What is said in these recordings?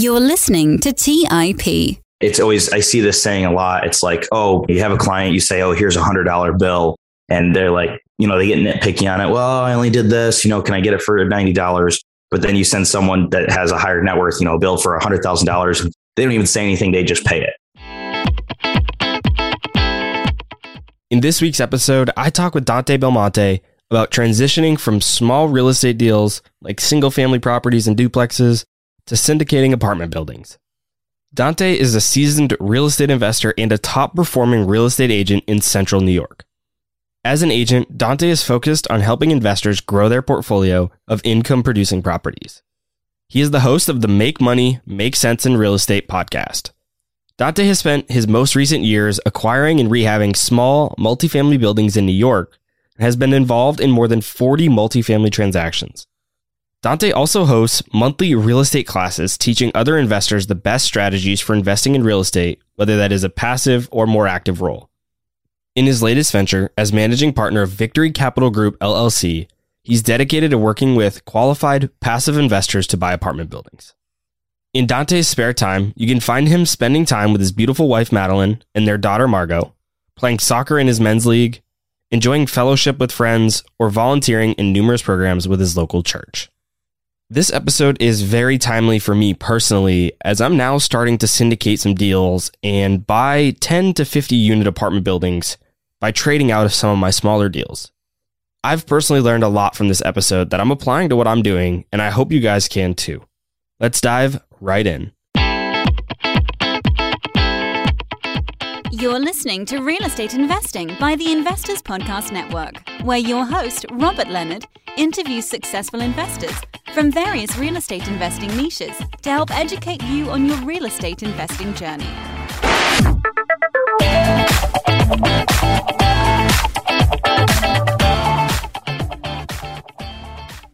You're listening to TIP. It's always, I see this saying a lot. It's like, oh, you have a client, you say, oh, here's a $100 bill. And they're like, you know, they get nitpicky on it. Well, I only did this, you know, can I get it for $90? But then you send someone that has a higher net worth, you know, a bill for $100,000. They don't even say anything, they just pay it. In this week's episode, I talk with Dante Belmonte about transitioning from small real estate deals like single family properties and duplexes to syndicating apartment buildings. Dante is a seasoned real estate investor and a top performing real estate agent in central New York. As an agent, Dante is focused on helping investors grow their portfolio of income producing properties. He is the host of the Make Money, Make Sense in Real Estate podcast. Dante has spent his most recent years acquiring and rehabbing small multifamily buildings in New York and has been involved in more than 40 multifamily transactions. Dante also hosts monthly real estate classes teaching other investors the best strategies for investing in real estate, whether that is a passive or more active role. In his latest venture, as managing partner of Victory Capital Group LLC, he's dedicated to working with qualified passive investors to buy apartment buildings. In Dante's spare time, you can find him spending time with his beautiful wife Madeline and their daughter Margot, playing soccer in his men's league, enjoying fellowship with friends, or volunteering in numerous programs with his local church. This episode is very timely for me personally, as I'm now starting to syndicate some deals and buy 10 to 50 unit apartment buildings by trading out of some of my smaller deals. I've personally learned a lot from this episode that I'm applying to what I'm doing, and I hope you guys can too. Let's dive right in. You're listening to Real Estate Investing by the Investors Podcast Network, where your host, Robert Leonard, interviews successful investors from various real estate investing niches to help educate you on your real estate investing journey.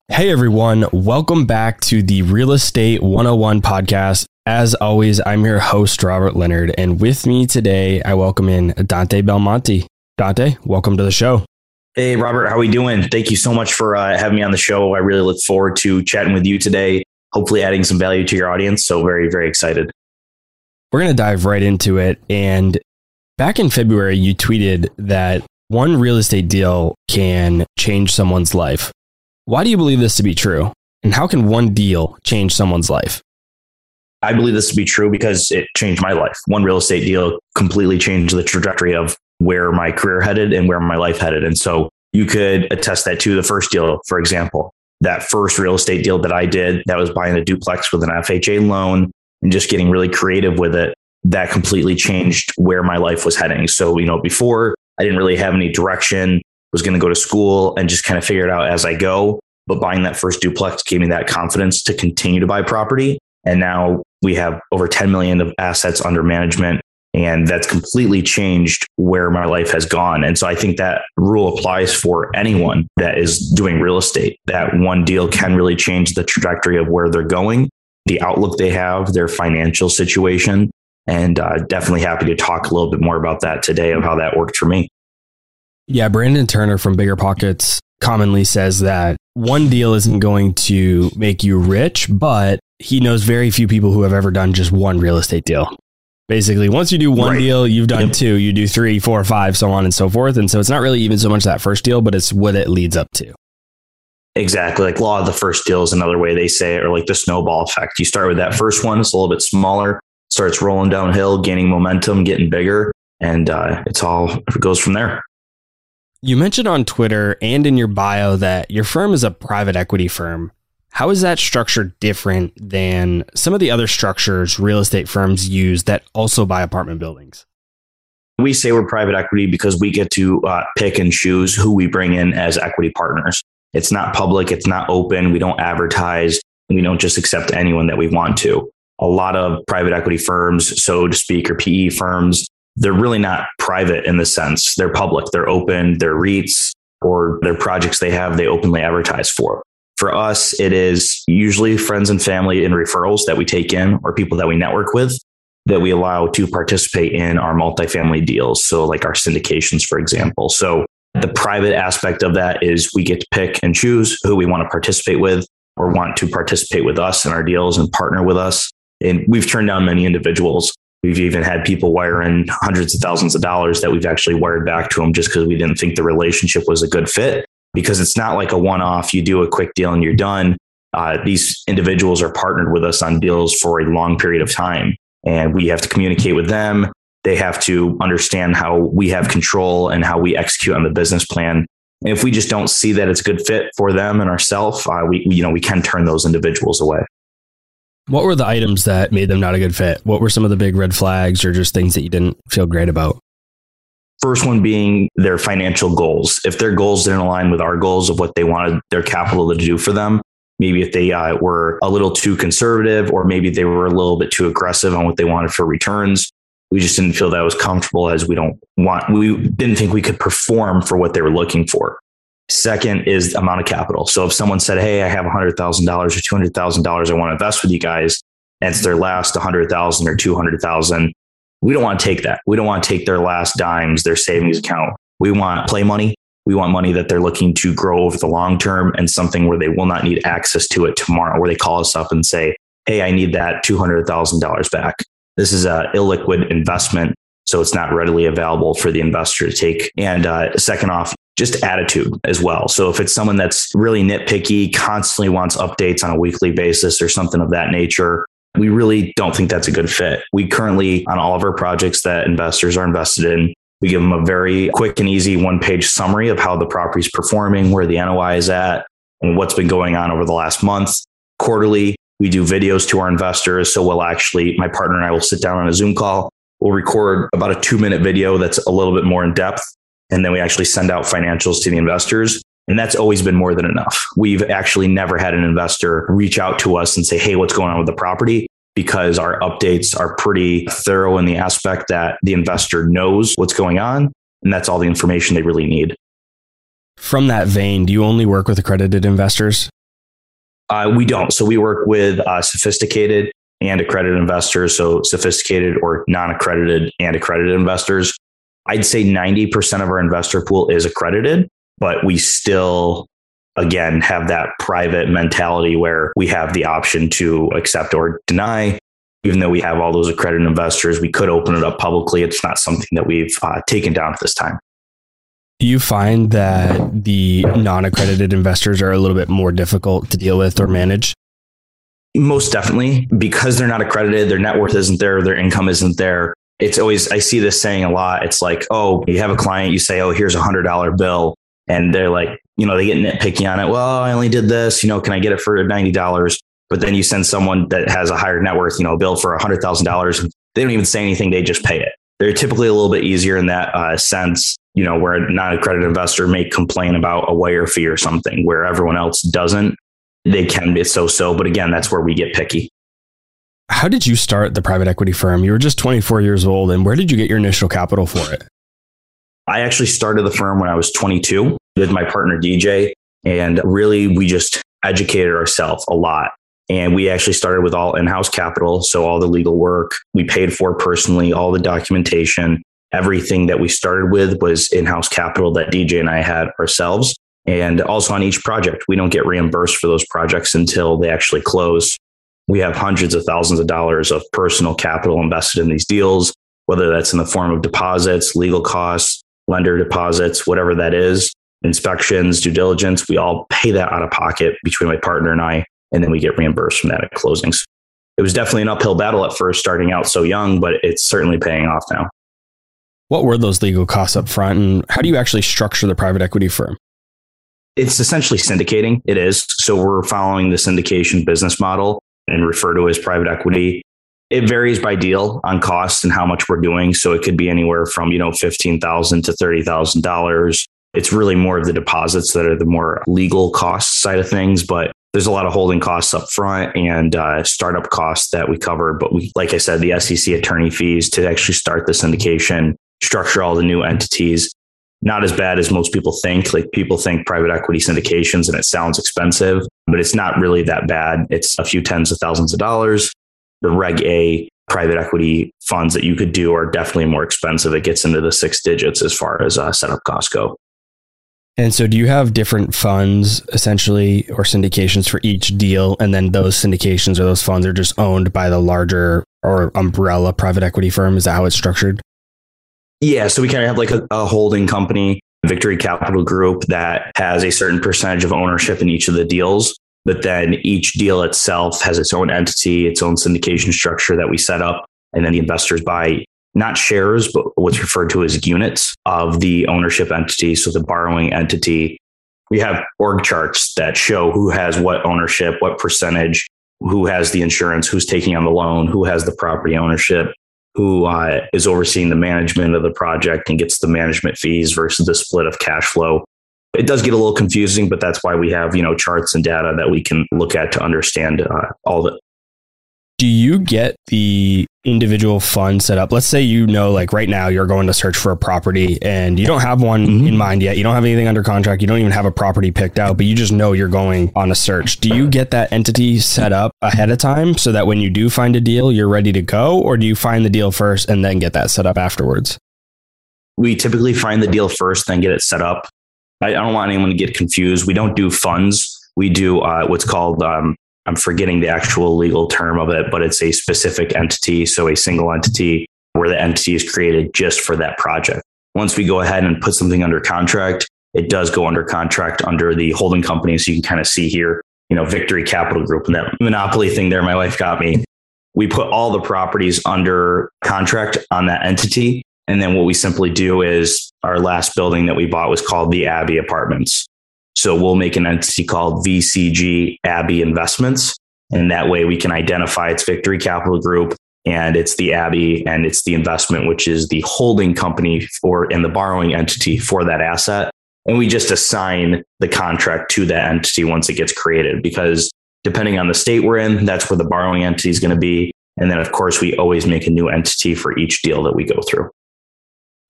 Hey everyone, welcome back to the Real Estate 101 podcast. As always, I'm your host, Robert Leonard, and with me today, I welcome in Dante Belmonte. Dante, welcome to the show. Hey, Robert, how are we doing? Thank you so much for uh, having me on the show. I really look forward to chatting with you today, hopefully adding some value to your audience. So, very, very excited. We're going to dive right into it. And back in February, you tweeted that one real estate deal can change someone's life. Why do you believe this to be true? And how can one deal change someone's life? I believe this to be true because it changed my life. One real estate deal completely changed the trajectory of where my career headed and where my life headed. And so you could attest that to the first deal, for example. That first real estate deal that I did, that was buying a duplex with an FHA loan and just getting really creative with it, that completely changed where my life was heading. So, you know, before I didn't really have any direction was going to go to school and just kind of figure it out as I go. But buying that first duplex gave me that confidence to continue to buy property. And now we have over 10 million of assets under management. And that's completely changed where my life has gone. And so I think that rule applies for anyone that is doing real estate. That one deal can really change the trajectory of where they're going, the outlook they have, their financial situation. And uh, definitely happy to talk a little bit more about that today of how that worked for me. Yeah, Brandon Turner from Bigger Pockets commonly says that one deal isn't going to make you rich, but he knows very few people who have ever done just one real estate deal. Basically, once you do one right. deal, you've done yep. two, you do three, four, five, so on and so forth. And so it's not really even so much that first deal, but it's what it leads up to. Exactly. Like law of the first deal is another way they say it, or like the snowball effect. You start with that first one, it's a little bit smaller, starts rolling downhill, gaining momentum, getting bigger, and uh, it's all it goes from there. You mentioned on Twitter and in your bio that your firm is a private equity firm. How is that structure different than some of the other structures real estate firms use that also buy apartment buildings? We say we're private equity because we get to uh, pick and choose who we bring in as equity partners. It's not public, it's not open, we don't advertise, we don't just accept anyone that we want to. A lot of private equity firms, so to speak, or PE firms, they're really not private in the sense they're public, they're open, they're REITs or their projects they have, they openly advertise for. For us, it is usually friends and family and referrals that we take in or people that we network with that we allow to participate in our multifamily deals. So, like our syndications, for example. So, the private aspect of that is we get to pick and choose who we want to participate with or want to participate with us in our deals and partner with us. And we've turned down many individuals. We've even had people wire in hundreds of thousands of dollars that we've actually wired back to them just because we didn't think the relationship was a good fit. Because it's not like a one off, you do a quick deal and you're done. Uh, these individuals are partnered with us on deals for a long period of time. And we have to communicate with them. They have to understand how we have control and how we execute on the business plan. And if we just don't see that it's a good fit for them and ourselves, uh, we, you know, we can turn those individuals away. What were the items that made them not a good fit? What were some of the big red flags or just things that you didn't feel great about? First one being their financial goals. If their goals didn't align with our goals of what they wanted their capital to do for them, maybe if they uh, were a little too conservative or maybe they were a little bit too aggressive on what they wanted for returns, we just didn't feel that was comfortable as we don't want, we didn't think we could perform for what they were looking for. Second is amount of capital. So if someone said, Hey, I have $100,000 or $200,000 I want to invest with you guys, and it's their last 100,000 or 200,000, we don't want to take that. We don't want to take their last dimes, their savings account. We want play money. We want money that they're looking to grow over the long term and something where they will not need access to it tomorrow, where they call us up and say, Hey, I need that $200,000 back. This is a illiquid investment. So it's not readily available for the investor to take. And uh, second off, just attitude as well. So if it's someone that's really nitpicky, constantly wants updates on a weekly basis or something of that nature, we really don't think that's a good fit. We currently, on all of our projects that investors are invested in, we give them a very quick and easy one page summary of how the property is performing, where the NOI is at, and what's been going on over the last month. Quarterly, we do videos to our investors. So we'll actually, my partner and I will sit down on a Zoom call. We'll record about a two minute video that's a little bit more in depth and then we actually send out financials to the investors. And that's always been more than enough. We've actually never had an investor reach out to us and say, Hey, what's going on with the property? Because our updates are pretty thorough in the aspect that the investor knows what's going on. And that's all the information they really need. From that vein, do you only work with accredited investors? Uh, we don't. So we work with uh, sophisticated and accredited investors. So sophisticated or non accredited and accredited investors. I'd say 90% of our investor pool is accredited, but we still, again, have that private mentality where we have the option to accept or deny. Even though we have all those accredited investors, we could open it up publicly. It's not something that we've uh, taken down at this time. Do you find that the non accredited investors are a little bit more difficult to deal with or manage? Most definitely, because they're not accredited, their net worth isn't there, their income isn't there it's always I see this saying a lot. It's like, oh, you have a client, you say, oh, here's a hundred dollar bill, and they're like, you know, they get nitpicky on it. Well, I only did this. You know, can I get it for ninety dollars? But then you send someone that has a higher net worth, you know, bill for a hundred thousand dollars. They don't even say anything. They just pay it. They're typically a little bit easier in that uh, sense. You know, where a non-accredited investor may complain about a wire fee or something, where everyone else doesn't. They can be so-so, but again, that's where we get picky. How did you start the private equity firm? You were just 24 years old, and where did you get your initial capital for it? I actually started the firm when I was 22 with my partner DJ, and really we just educated ourselves a lot. And we actually started with all in house capital. So, all the legal work we paid for personally, all the documentation, everything that we started with was in house capital that DJ and I had ourselves. And also on each project, we don't get reimbursed for those projects until they actually close we have hundreds of thousands of dollars of personal capital invested in these deals, whether that's in the form of deposits, legal costs, lender deposits, whatever that is, inspections, due diligence. We all pay that out of pocket between my partner and I, and then we get reimbursed from that at closings. It was definitely an uphill battle at first, starting out so young, but it's certainly paying off now. What were those legal costs up front, and how do you actually structure the private equity firm? It's essentially syndicating. It is. So we're following the syndication business model and refer to as private equity. It varies by deal on cost and how much we're doing. So it could be anywhere from, you know, 15,000 to $30,000. It's really more of the deposits that are the more legal cost side of things, but there's a lot of holding costs up front and uh, startup costs that we cover. But we, like I said, the SEC attorney fees to actually start the syndication, structure all the new entities not as bad as most people think. Like people think private equity syndications and it sounds expensive, but it's not really that bad. It's a few tens of thousands of dollars. The Reg A private equity funds that you could do are definitely more expensive. It gets into the six digits as far as uh, setup costs go. And so, do you have different funds essentially or syndications for each deal? And then those syndications or those funds are just owned by the larger or umbrella private equity firm? Is that how it's structured? Yeah. So, we kind of have like a, a holding company, Victory Capital Group, that has a certain percentage of ownership in each of the deals. But then each deal itself has its own entity, its own syndication structure that we set up. And then the investors buy not shares, but what's referred to as units of the ownership entity. So the borrowing entity, we have org charts that show who has what ownership, what percentage, who has the insurance, who's taking on the loan, who has the property ownership, who uh, is overseeing the management of the project and gets the management fees versus the split of cash flow. It does get a little confusing, but that's why we have you know charts and data that we can look at to understand uh, all the do you get the individual fund set up? Let's say you know, like right now, you're going to search for a property and you don't have one mm-hmm. in mind yet. You don't have anything under contract. You don't even have a property picked out, but you just know you're going on a search. Do you get that entity set up ahead of time so that when you do find a deal, you're ready to go? Or do you find the deal first and then get that set up afterwards? We typically find the deal first, then get it set up. I, don't want anyone to get confused. We don't do funds. We do uh, what's called um, I'm forgetting the actual legal term of it, but it's a specific entity. So a single entity where the entity is created just for that project. Once we go ahead and put something under contract, it does go under contract under the holding company. So you can kind of see here, you know, Victory Capital Group and that monopoly thing there. My wife got me. We put all the properties under contract on that entity. And then what we simply do is our last building that we bought was called the Abbey Apartments. So we'll make an entity called VCG Abbey Investments. And that way we can identify its Victory Capital Group and it's the Abbey and it's the investment, which is the holding company for and the borrowing entity for that asset. And we just assign the contract to that entity once it gets created because depending on the state we're in, that's where the borrowing entity is going to be. And then, of course, we always make a new entity for each deal that we go through.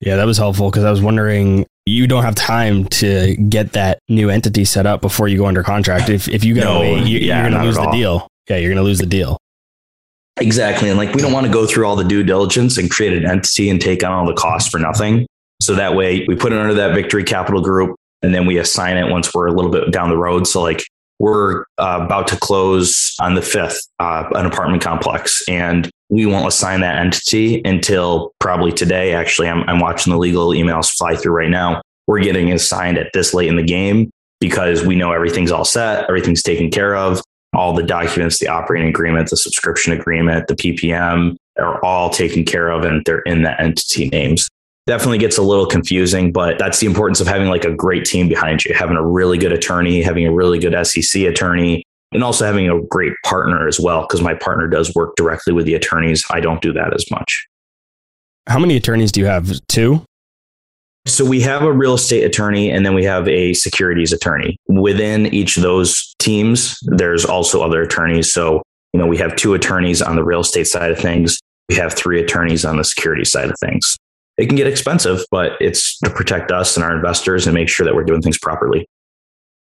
Yeah, that was helpful because I was wondering you don't have time to get that new entity set up before you go under contract. If if you go no, away, you, yeah, are going to lose the deal. Yeah, you're going to lose the deal. Exactly, and like we don't want to go through all the due diligence and create an entity and take on all the costs for nothing. So that way, we put it under that Victory Capital Group, and then we assign it once we're a little bit down the road. So like we're uh, about to close on the fifth uh, an apartment complex, and we won't assign that entity until probably today. Actually, I'm, I'm watching the legal emails fly through right now. We're getting assigned at this late in the game because we know everything's all set, everything's taken care of. All the documents, the operating agreement, the subscription agreement, the PPM are all taken care of and they're in the entity names. Definitely gets a little confusing, but that's the importance of having like a great team behind you, having a really good attorney, having a really good SEC attorney, and also having a great partner as well, because my partner does work directly with the attorneys. I don't do that as much. How many attorneys do you have? Two? So we have a real estate attorney and then we have a securities attorney. Within each of those teams, there's also other attorneys. So, you know, we have two attorneys on the real estate side of things. We have three attorneys on the security side of things. It can get expensive, but it's to protect us and our investors and make sure that we're doing things properly.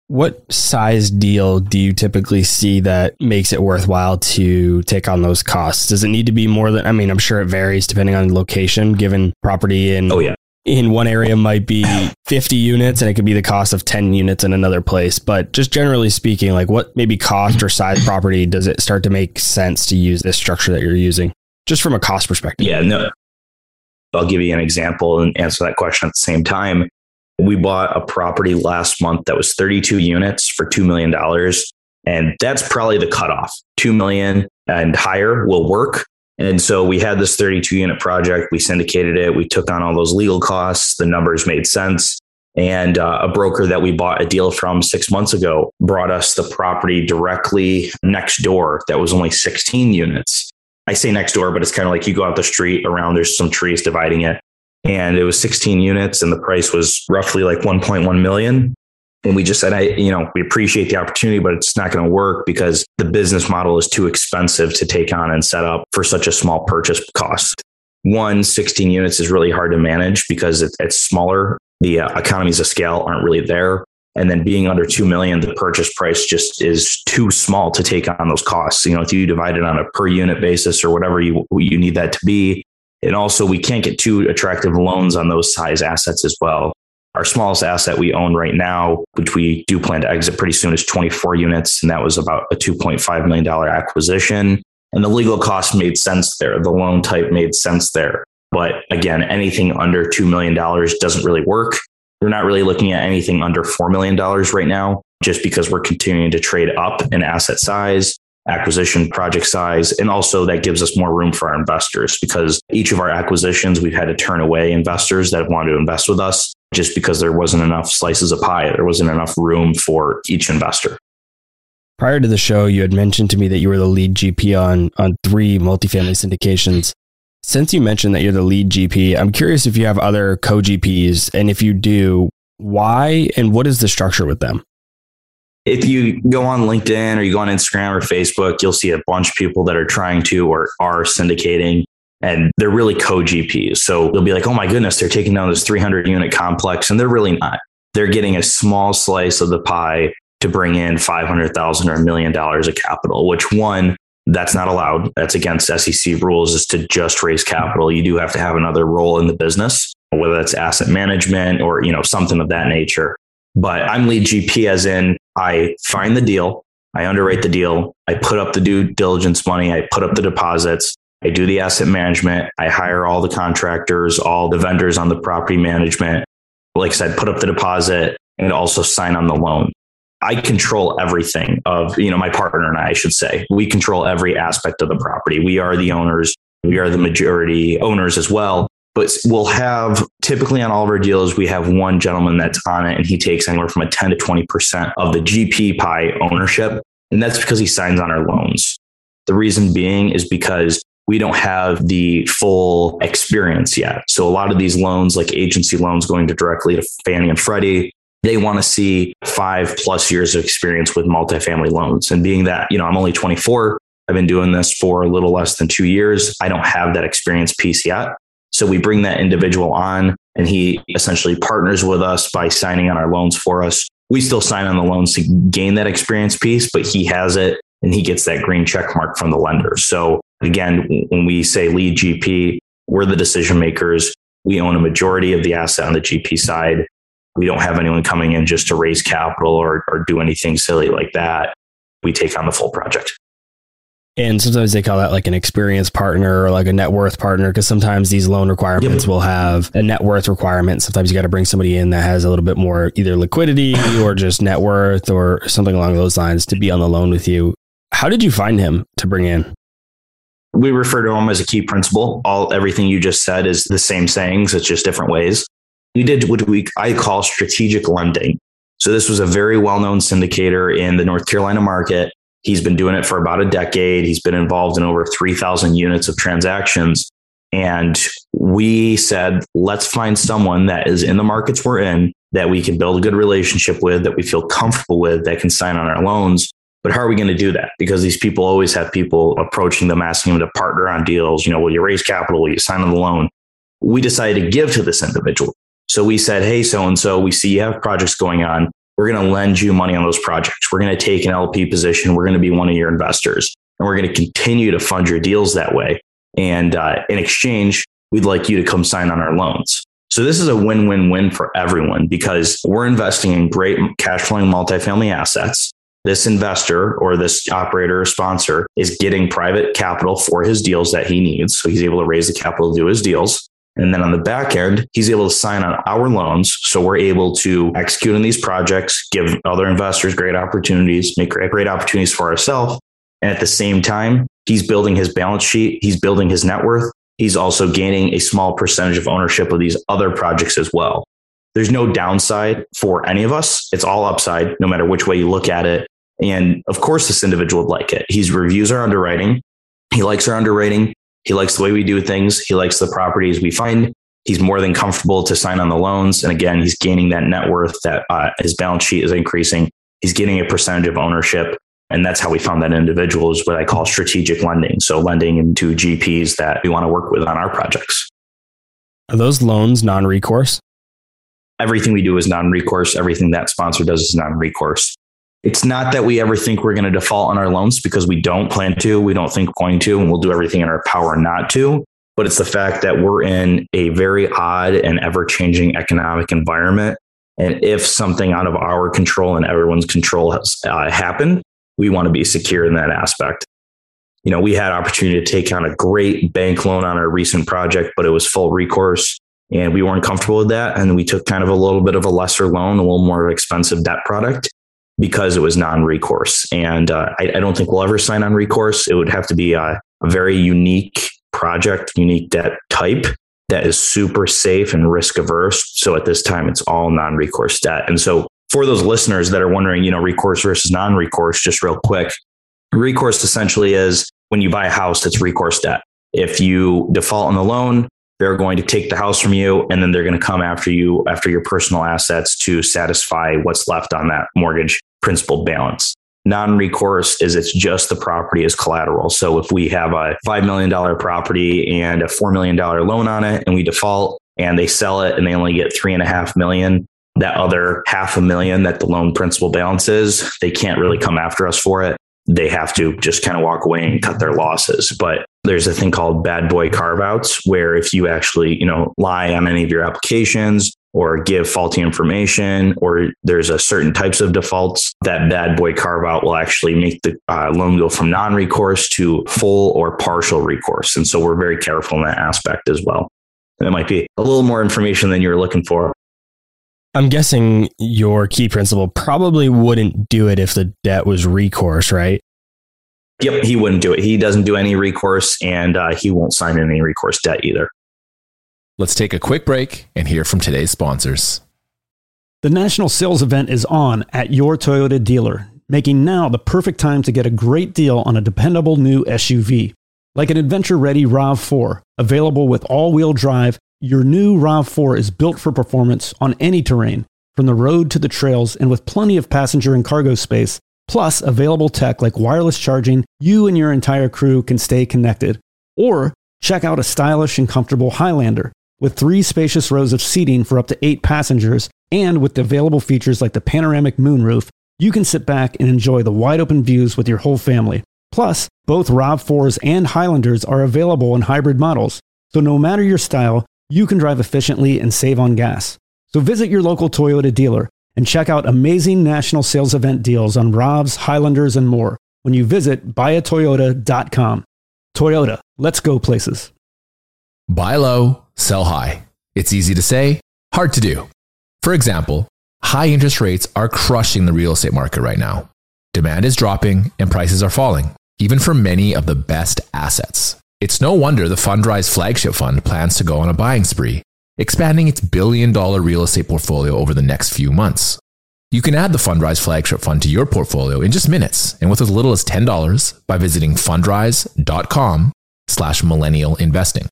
What size deal do you typically see that makes it worthwhile to take on those costs? Does it need to be more than, I mean, I'm sure it varies depending on location, given property in, oh, yeah. in one area might be 50 units and it could be the cost of 10 units in another place. But just generally speaking, like what maybe cost or size property does it start to make sense to use this structure that you're using? Just from a cost perspective. Yeah, no. I'll give you an example and answer that question at the same time we bought a property last month that was 32 units for $2 million. And that's probably the cutoff. 2 million and higher will work. And so we had this 32 unit project. We syndicated it. We took on all those legal costs. The numbers made sense. And uh, a broker that we bought a deal from six months ago brought us the property directly next door that was only 16 units. I say next door, but it's kind of like you go out the street around, there's some trees dividing it. And it was 16 units and the price was roughly like 1.1 million. And we just said i you know we appreciate the opportunity but it's not going to work because the business model is too expensive to take on and set up for such a small purchase cost. One 16 units is really hard to manage because it's smaller. The uh, economies of scale aren't really there and then being under 2 million the purchase price just is too small to take on those costs you know if you divide it on a per unit basis or whatever you you need that to be and also, we can't get too attractive loans on those size assets as well. Our smallest asset we own right now, which we do plan to exit pretty soon, is 24 units. And that was about a $2.5 million acquisition. And the legal cost made sense there. The loan type made sense there. But again, anything under $2 million doesn't really work. We're not really looking at anything under $4 million right now, just because we're continuing to trade up in asset size, acquisition project size. And also that gives us more room for our investors because each of our acquisitions, we've had to turn away investors that wanted to invest with us just because there wasn't enough slices of pie. There wasn't enough room for each investor. Prior to the show, you had mentioned to me that you were the lead GP on, on three multifamily syndications. Since you mentioned that you're the lead GP, I'm curious if you have other co GPs. And if you do, why and what is the structure with them? If you go on LinkedIn or you go on Instagram or Facebook, you'll see a bunch of people that are trying to or are syndicating and they're really co GPs. So they'll be like, oh my goodness, they're taking down this 300 unit complex. And they're really not. They're getting a small slice of the pie to bring in 500,000 or a million dollars of capital, which one, that's not allowed. That's against SEC rules is to just raise capital. You do have to have another role in the business, whether that's asset management or, you know, something of that nature. But I'm lead GP as in I find the deal, I underwrite the deal, I put up the due diligence money, I put up the deposits, I do the asset management, I hire all the contractors, all the vendors on the property management. Like I said, put up the deposit and also sign on the loan. I control everything of, you know, my partner and I, I should say. We control every aspect of the property. We are the owners. We are the majority owners as well. But we'll have typically on all of our deals, we have one gentleman that's on it and he takes anywhere from a 10 to 20% of the GP pie ownership. And that's because he signs on our loans. The reason being is because we don't have the full experience yet. So a lot of these loans, like agency loans going to directly to Fannie and Freddie, they want to see five plus years of experience with multifamily loans. And being that, you know, I'm only 24, I've been doing this for a little less than two years. I don't have that experience piece yet. So we bring that individual on and he essentially partners with us by signing on our loans for us. We still sign on the loans to gain that experience piece, but he has it and he gets that green check mark from the lender. So again, when we say lead GP, we're the decision makers. We own a majority of the asset on the GP side we don't have anyone coming in just to raise capital or, or do anything silly like that. We take on the full project. And sometimes they call that like an experienced partner or like a net worth partner because sometimes these loan requirements yep. will have a net worth requirement. Sometimes you got to bring somebody in that has a little bit more either liquidity or just net worth or something along those lines to be on the loan with you. How did you find him to bring in? We refer to him as a key principal. All everything you just said is the same sayings, it's just different ways. We did what we I call strategic lending. So this was a very well-known syndicator in the North Carolina market. He's been doing it for about a decade. He's been involved in over 3,000 units of transactions. And we said, let's find someone that is in the markets we're in that we can build a good relationship with, that we feel comfortable with, that can sign on our loans. But how are we going to do that? Because these people always have people approaching them, asking them to partner on deals. You know, will you raise capital? Will you sign on the loan? We decided to give to this individual. So we said, Hey, so and so, we see you have projects going on. We're going to lend you money on those projects. We're going to take an LP position. We're going to be one of your investors and we're going to continue to fund your deals that way. And uh, in exchange, we'd like you to come sign on our loans. So this is a win-win-win for everyone because we're investing in great cash flowing multifamily assets. This investor or this operator or sponsor is getting private capital for his deals that he needs. So he's able to raise the capital to do his deals. And then on the back end, he's able to sign on our loans. So we're able to execute on these projects, give other investors great opportunities, make great, opportunities for ourselves. And at the same time, he's building his balance sheet, he's building his net worth. He's also gaining a small percentage of ownership of these other projects as well. There's no downside for any of us. It's all upside, no matter which way you look at it. And of course, this individual would like it. He reviews our underwriting. He likes our underwriting. He likes the way we do things. He likes the properties we find. He's more than comfortable to sign on the loans. And again, he's gaining that net worth that uh, his balance sheet is increasing. He's getting a percentage of ownership. And that's how we found that individual is what I call strategic lending. So lending into GPs that we want to work with on our projects. Are those loans non recourse? Everything we do is non recourse. Everything that sponsor does is non recourse. It's not that we ever think we're going to default on our loans because we don't plan to. We don't think going to, and we'll do everything in our power not to. but it's the fact that we're in a very odd and ever changing economic environment. And if something out of our control and everyone's control has uh, happened, we want to be secure in that aspect. You know, we had opportunity to take on a great bank loan on our recent project, but it was full recourse and we weren't comfortable with that. And we took kind of a little bit of a lesser loan, a little more expensive debt product because it was non-recourse. And uh, I, I, don't think we'll ever sign on recourse. It would have to be a, a very unique project, unique debt type that is super safe and risk averse. So at this time, it's all non-recourse debt. And so for those listeners that are wondering, you know, recourse versus non-recourse, just real quick, recourse essentially is when you buy a house, it's recourse debt. If you default on the loan, they're going to take the house from you and then they're going to come after you after your personal assets to satisfy what's left on that mortgage principal balance. Non recourse is it's just the property as collateral. So if we have a $5 million property and a $4 million loan on it and we default and they sell it and they only get three and a half million, that other half a million that the loan principal balance is, they can't really come after us for it. They have to just kind of walk away and cut their losses. But there's a thing called bad boy carve outs where if you actually, you know, lie on any of your applications or give faulty information or there's a certain types of defaults that bad boy carve out will actually make the uh, loan go from non-recourse to full or partial recourse. And so we're very careful in that aspect as well. And it might be a little more information than you're looking for. I'm guessing your key principal probably wouldn't do it if the debt was recourse right Yep, he wouldn't do it. He doesn't do any recourse and uh, he won't sign any recourse debt either. Let's take a quick break and hear from today's sponsors. The national sales event is on at your Toyota dealer, making now the perfect time to get a great deal on a dependable new SUV. Like an adventure ready RAV4, available with all wheel drive, your new RAV4 is built for performance on any terrain, from the road to the trails, and with plenty of passenger and cargo space Plus, available tech like wireless charging, you and your entire crew can stay connected. Or check out a stylish and comfortable Highlander with three spacious rows of seating for up to eight passengers, and with available features like the panoramic moonroof, you can sit back and enjoy the wide open views with your whole family. Plus, both RAV4s and Highlanders are available in hybrid models, so no matter your style, you can drive efficiently and save on gas. So visit your local Toyota dealer and check out amazing national sales event deals on RAVs, Highlanders, and more when you visit buyatoyota.com. Toyota, let's go places. Buy low, sell high. It's easy to say, hard to do. For example, high interest rates are crushing the real estate market right now. Demand is dropping and prices are falling, even for many of the best assets. It's no wonder the Fundrise flagship fund plans to go on a buying spree expanding its billion dollar real estate portfolio over the next few months. You can add the Fundrise flagship fund to your portfolio in just minutes and with as little as $10 by visiting fundrise.com slash millennial investing.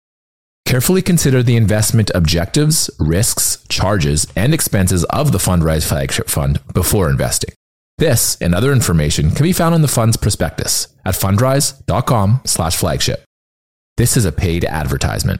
Carefully consider the investment objectives, risks, charges, and expenses of the Fundrise flagship fund before investing. This and other information can be found in the fund's prospectus at fundrise.com slash flagship. This is a paid advertisement.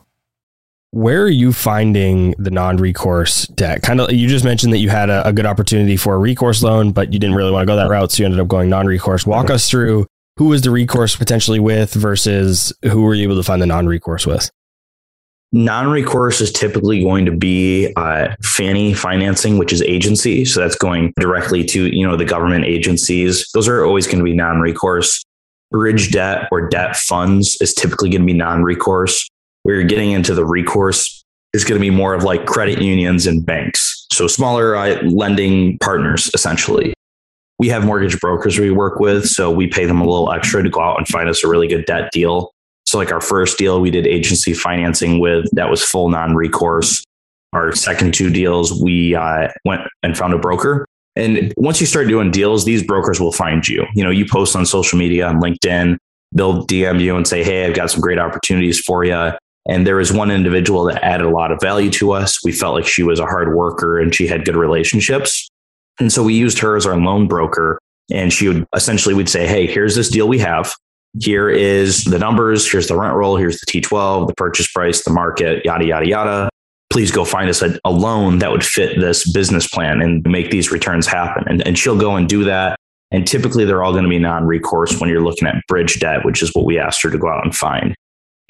where are you finding the non-recourse debt? Kind of, you just mentioned that you had a, a, good opportunity for a recourse loan, but you didn't really want to go that route, so you ended up going non-recourse. Walk us through who was the recourse potentially with versus who were you able to find the non-recourse with? Non-recourse is typically going to be uh, Fannie financing, which is agency. So that's going directly to you know the government agencies. Those are always going to be non-recourse. Bridge debt or debt funds is typically going to be non-recourse where you're getting into the recourse is going to be more of like credit unions and banks. So smaller uh, lending partners, essentially. We have mortgage brokers we work with, so we pay them a little extra to go out and find us a really good debt deal. So, like our first deal, we did agency financing with that was full non recourse. Our second two deals, we uh, went and found a broker. And once you start doing deals, these brokers will find you. You know, you post on social media on LinkedIn, they'll DM you and say, Hey, I've got some great opportunities for you. And there was one individual that added a lot of value to us. We felt like she was a hard worker and she had good relationships. And so we used her as our loan broker. And she would essentially we'd say, Hey, here's this deal we have. Here is the numbers. Here's the rent roll. Here's the T12, the purchase price, the market, yada, yada, yada. Please go find us a, a loan that would fit this business plan and make these returns happen. And, and she'll go and do that. And typically they're all going to be non recourse when you're looking at bridge debt, which is what we asked her to go out and find.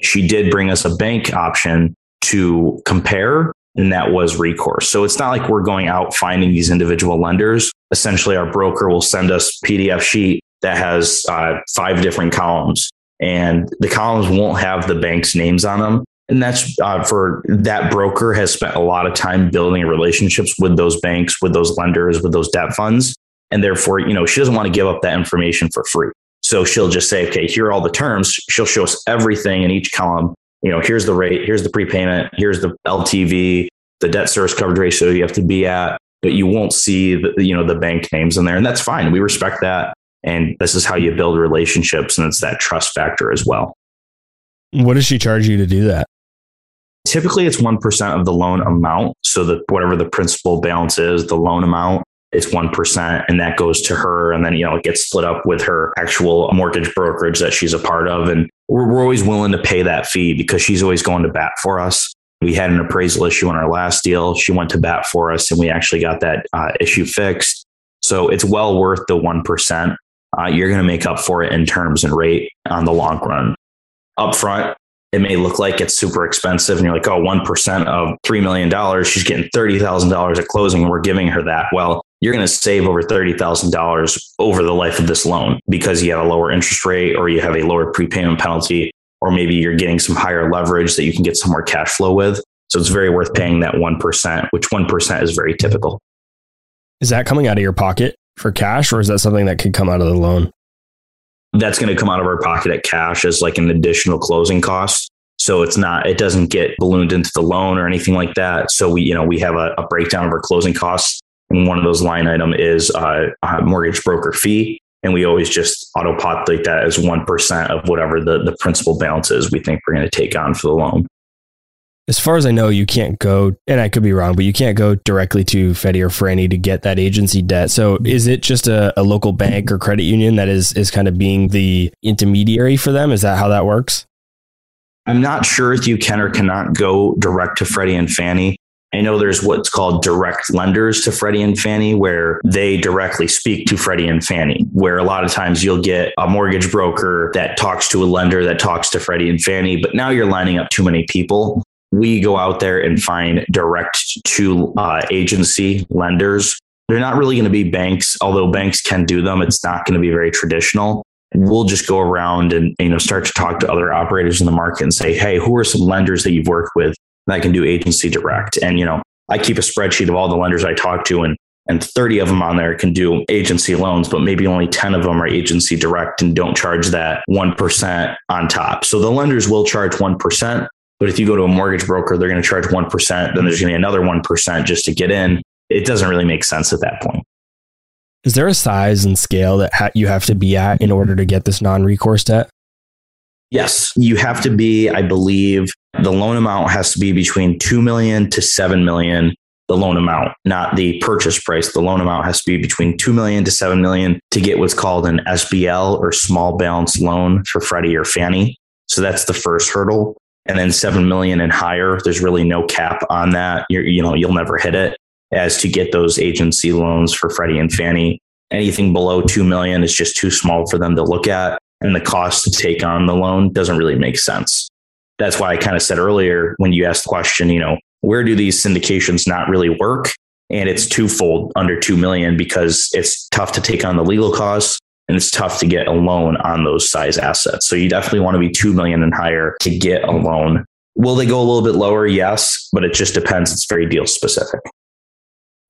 She did bring us a bank option to compare, and that was recourse. So it's not like we're going out finding these individual lenders. Essentially, our broker will send us PDF sheet that has uh, five different columns, and the columns won't have the bank's names on them. And that's uh, for that broker has spent a lot of time building relationships with those banks, with those lenders, with those debt funds. And therefore, you know, she doesn't want to give up that information for free. So she'll just say, okay, here are all the terms. She'll show us everything in each column. You know, here's the rate, here's the prepayment, here's the LTV, the debt service coverage ratio you have to be at, but you won't see the, you know, the bank names in there. And that's fine. We respect that. And this is how you build relationships. And it's that trust factor as well. What does she charge you to do that? Typically, it's 1% of the loan amount. So that whatever the principal balance is, the loan amount, it's 1% and that goes to her. And then, you know, it gets split up with her actual mortgage brokerage that she's a part of. And we're, we're always willing to pay that fee because she's always going to bat for us. We had an appraisal issue on our last deal. She went to bat for us and we actually got that uh, issue fixed. So it's well worth the 1%. Uh, you're going to make up for it in terms and rate on the long run. Up front, it may look like it's super expensive and you're like, oh, 1% of $3 million, she's getting $30,000 at closing and we're giving her that. Well, you're going to save over $30,000 over the life of this loan because you have a lower interest rate or you have a lower prepayment penalty, or maybe you're getting some higher leverage that you can get some more cash flow with. So it's very worth paying that 1%, which 1% is very typical. Is that coming out of your pocket for cash or is that something that could come out of the loan? that's going to come out of our pocket at cash as like an additional closing cost. So it's not, it doesn't get ballooned into the loan or anything like that. So we, you know, we have a, a breakdown of our closing costs. And one of those line item is uh, a mortgage broker fee. And we always just auto populate that as 1% of whatever the, the principal balance is we think we're going to take on for the loan as far as I know, you can't go, and I could be wrong, but you can't go directly to Freddie or Fannie to get that agency debt. So is it just a, a, local bank or credit union that is is kind of being the intermediary for them? Is that how that works? I'm not sure if you can or cannot go direct to Freddie and Fannie. I know there's what's called direct lenders to Freddie and Fannie, where they directly speak to Freddie and Fannie, where a lot of times you'll get a mortgage broker that talks to a lender that talks to Freddie and Fannie, but now you're lining up too many people we go out there and find direct to uh, agency lenders. They're not really going to be banks, although banks can do them. It's not going to be very traditional. We'll just go around and you know start to talk to other operators in the market and say, hey, who are some lenders that you've worked with that can do agency direct? And you know, I keep a spreadsheet of all the lenders I talk to, and and 30 of them on there can do agency loans, but maybe only 10 of them are agency direct and don't charge that 1% on top. So the lenders will charge 1%, but if you go to a mortgage broker, they're going to charge 1%, then there's going to be another 1% just to get in. It doesn't really make sense at that point. Is there a size and scale that ha- you have to be at in order to get this non recourse debt? Yes, you have to be, I believe, the loan amount has to be between 2 million to 7 million the loan amount, not the purchase price. The loan amount has to be between 2 million to 7 million to get what's called an SBL or small balance loan for Freddie or Fannie. So that's the first hurdle. And then 7 million and higher there's really no cap on that. You're, you know you'll never hit it as to get those agency loans for freddie and fannie. Anything below 2 million is just too small for them to look at and the cost to take on the loan doesn't really make sense that's why i kind of said earlier when you asked the question you know where do these syndications not really work and it's twofold under 2 million because it's tough to take on the legal costs and it's tough to get a loan on those size assets. So you definitely want to be 2 million and higher to get a loan. Will they go a little bit lower? Yes, but it just depends. It's very deal specific.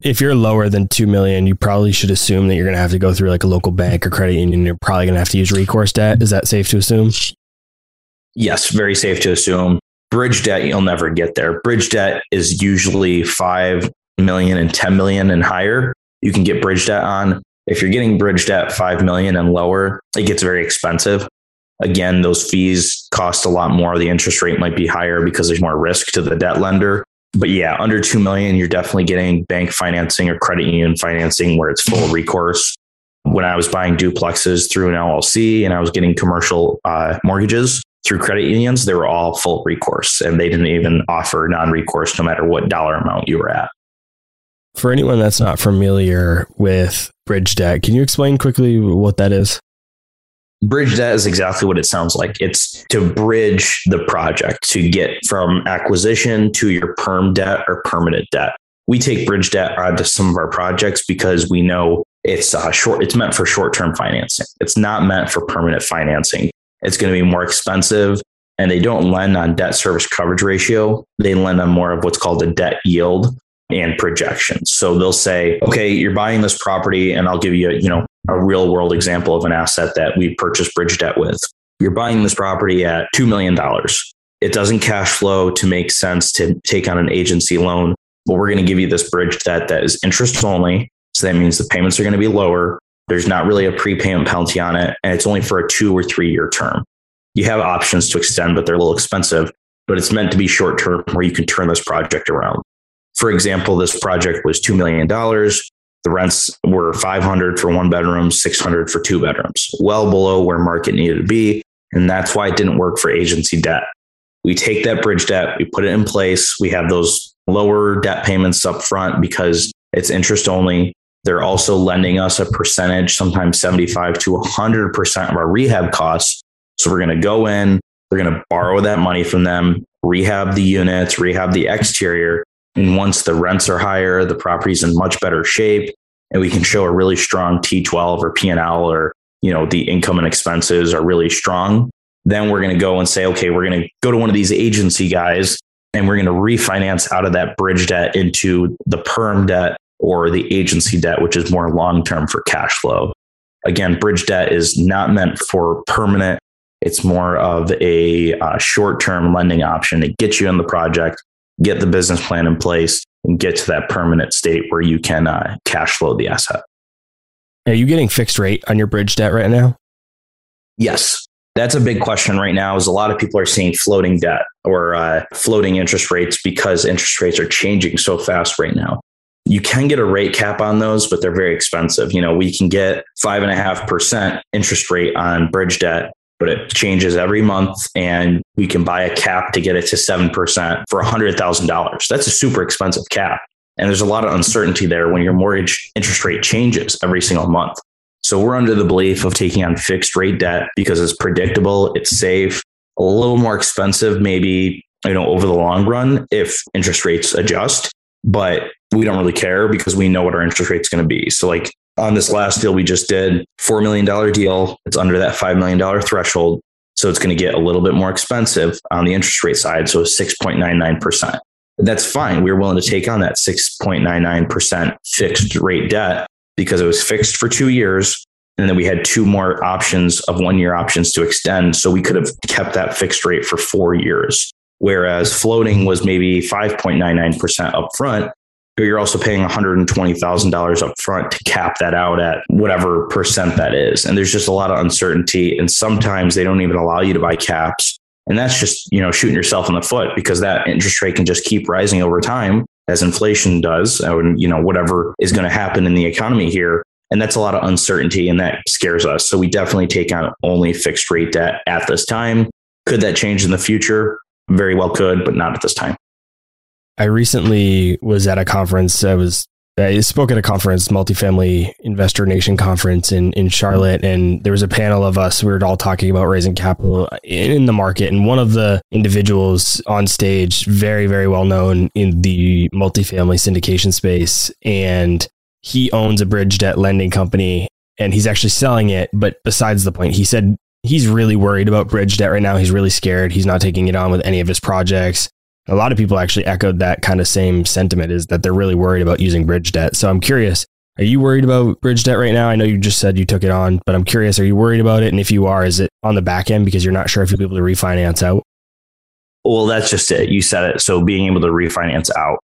If you're lower than 2 million, you probably should assume that you're going to have to go through like a local bank or credit union. You're probably going to have to use recourse debt. Is that safe to assume? Yes, very safe to assume. Bridge debt, you'll never get there. Bridge debt is usually 5 million and 10 million and higher. You can get bridge debt on. If you're getting bridge debt 5 million and lower, it gets very expensive. Again, those fees cost a lot more. The interest rate might be higher because there's more risk to the debt lender but yeah, under 2 million, you're definitely getting bank financing or credit union financing where it's full recourse. When I was buying duplexes through an LLC and I was getting commercial uh, mortgages through credit unions, they were all full recourse and they didn't even offer non recourse no matter what dollar amount you were at. For anyone that's not familiar with bridge debt, can you explain quickly what that is? Bridge debt is exactly what it sounds like. It's to bridge the project to get from acquisition to your perm debt or permanent debt. We take bridge debt onto some of our projects because we know it's uh, short. It's meant for short-term financing. It's not meant for permanent financing. It's going to be more expensive, and they don't lend on debt service coverage ratio. They lend on more of what's called a debt yield and projections. So they'll say, okay, you're buying this property, and I'll give you, you know, a real world example of an asset that we purchased bridge debt with. You're buying this property at $2 million. It doesn't cash flow to make sense to take on an agency loan, but we're going to give you this bridge debt that is interest only. So that means the payments are going to be lower. There's not really a prepayment penalty on it, and it's only for a two or three year term. You have options to extend, but they're a little expensive, but it's meant to be short term where you can turn this project around. For example, this project was $2 million. The rents were 500 for one bedroom, 600 for two bedrooms, well below where market needed to be. And that's why it didn't work for agency debt. We take that bridge debt, we put it in place. We have those lower debt payments up front because it's interest only. They're also lending us a percentage, sometimes 75 to 100% of our rehab costs. So we're going to go in, we're going to borrow that money from them, rehab the units, rehab the exterior, and once the rents are higher, the property's in much better shape, and we can show a really strong T12 or P&L or, you know, the income and expenses are really strong, then we're going to go and say, okay, we're going to go to one of these agency guys and we're going to refinance out of that bridge debt into the perm debt or the agency debt, which is more long term for cash flow. Again, bridge debt is not meant for permanent. It's more of a uh, short term lending option to get you in the project get the business plan in place and get to that permanent state where you can uh, cash flow the asset. Are you getting fixed rate on your bridge debt right now? Yes. That's a big question right now is a lot of people are seeing floating debt or uh, floating interest rates because interest rates are changing so fast right now. You can get a rate cap on those, but they're very expensive. You know, we can get five and a half percent interest rate on bridge debt but it changes every month and we can buy a cap to get it to 7% for $100,000. That's a super expensive cap. And there's a lot of uncertainty there when your mortgage interest rate changes every single month. So we're under the belief of taking on fixed rate debt because it's predictable, it's safe, a little more expensive, maybe, you know, over the long run if interest rates adjust. But we don't really care because we know what our interest rate is going to be. So like on this last deal we just did, $4 million deal. It's under that $5 million threshold. So it's going to get a little bit more expensive on the interest rate side. So 6.99%. That's fine. We were willing to take on that 6.99% fixed rate debt because it was fixed for two years. And then we had two more options of one year options to extend. So we could have kept that fixed rate for four years. Whereas floating was maybe 5.99% upfront you're also paying $120,000 up front to cap that out at whatever percent that is. And there's just a lot of uncertainty. And sometimes they don't even allow you to buy caps. And that's just, you know, shooting yourself in the foot because that interest rate can just keep rising over time as inflation does, uh, and, you know, whatever is going to happen in the economy here. And that's a lot of uncertainty and that scares us. So we definitely take on only fixed rate debt at this time. Could that change in the future? Very well could, but not at this time. I recently was at a conference. I was I spoke at a conference, multifamily investor nation conference in, in Charlotte, and there was a panel of us. We were all talking about raising capital in the market. And one of the individuals on stage, very, very well known in the multifamily syndication space, and he owns a bridge debt lending company and he's actually selling it. But besides the point, he said he's really worried about bridge debt right now. He's really scared. He's not taking it on with any of his projects. A lot of people actually echoed that kind of same sentiment is that they're really worried about using bridge debt. So I'm curious, are you worried about bridge debt right now? I know you just said you took it on, but I'm curious, are you worried about it? And if you are, is it on the back end because you're not sure if you'll be able to refinance out? Well, that's just it. You said it. So being able to refinance out.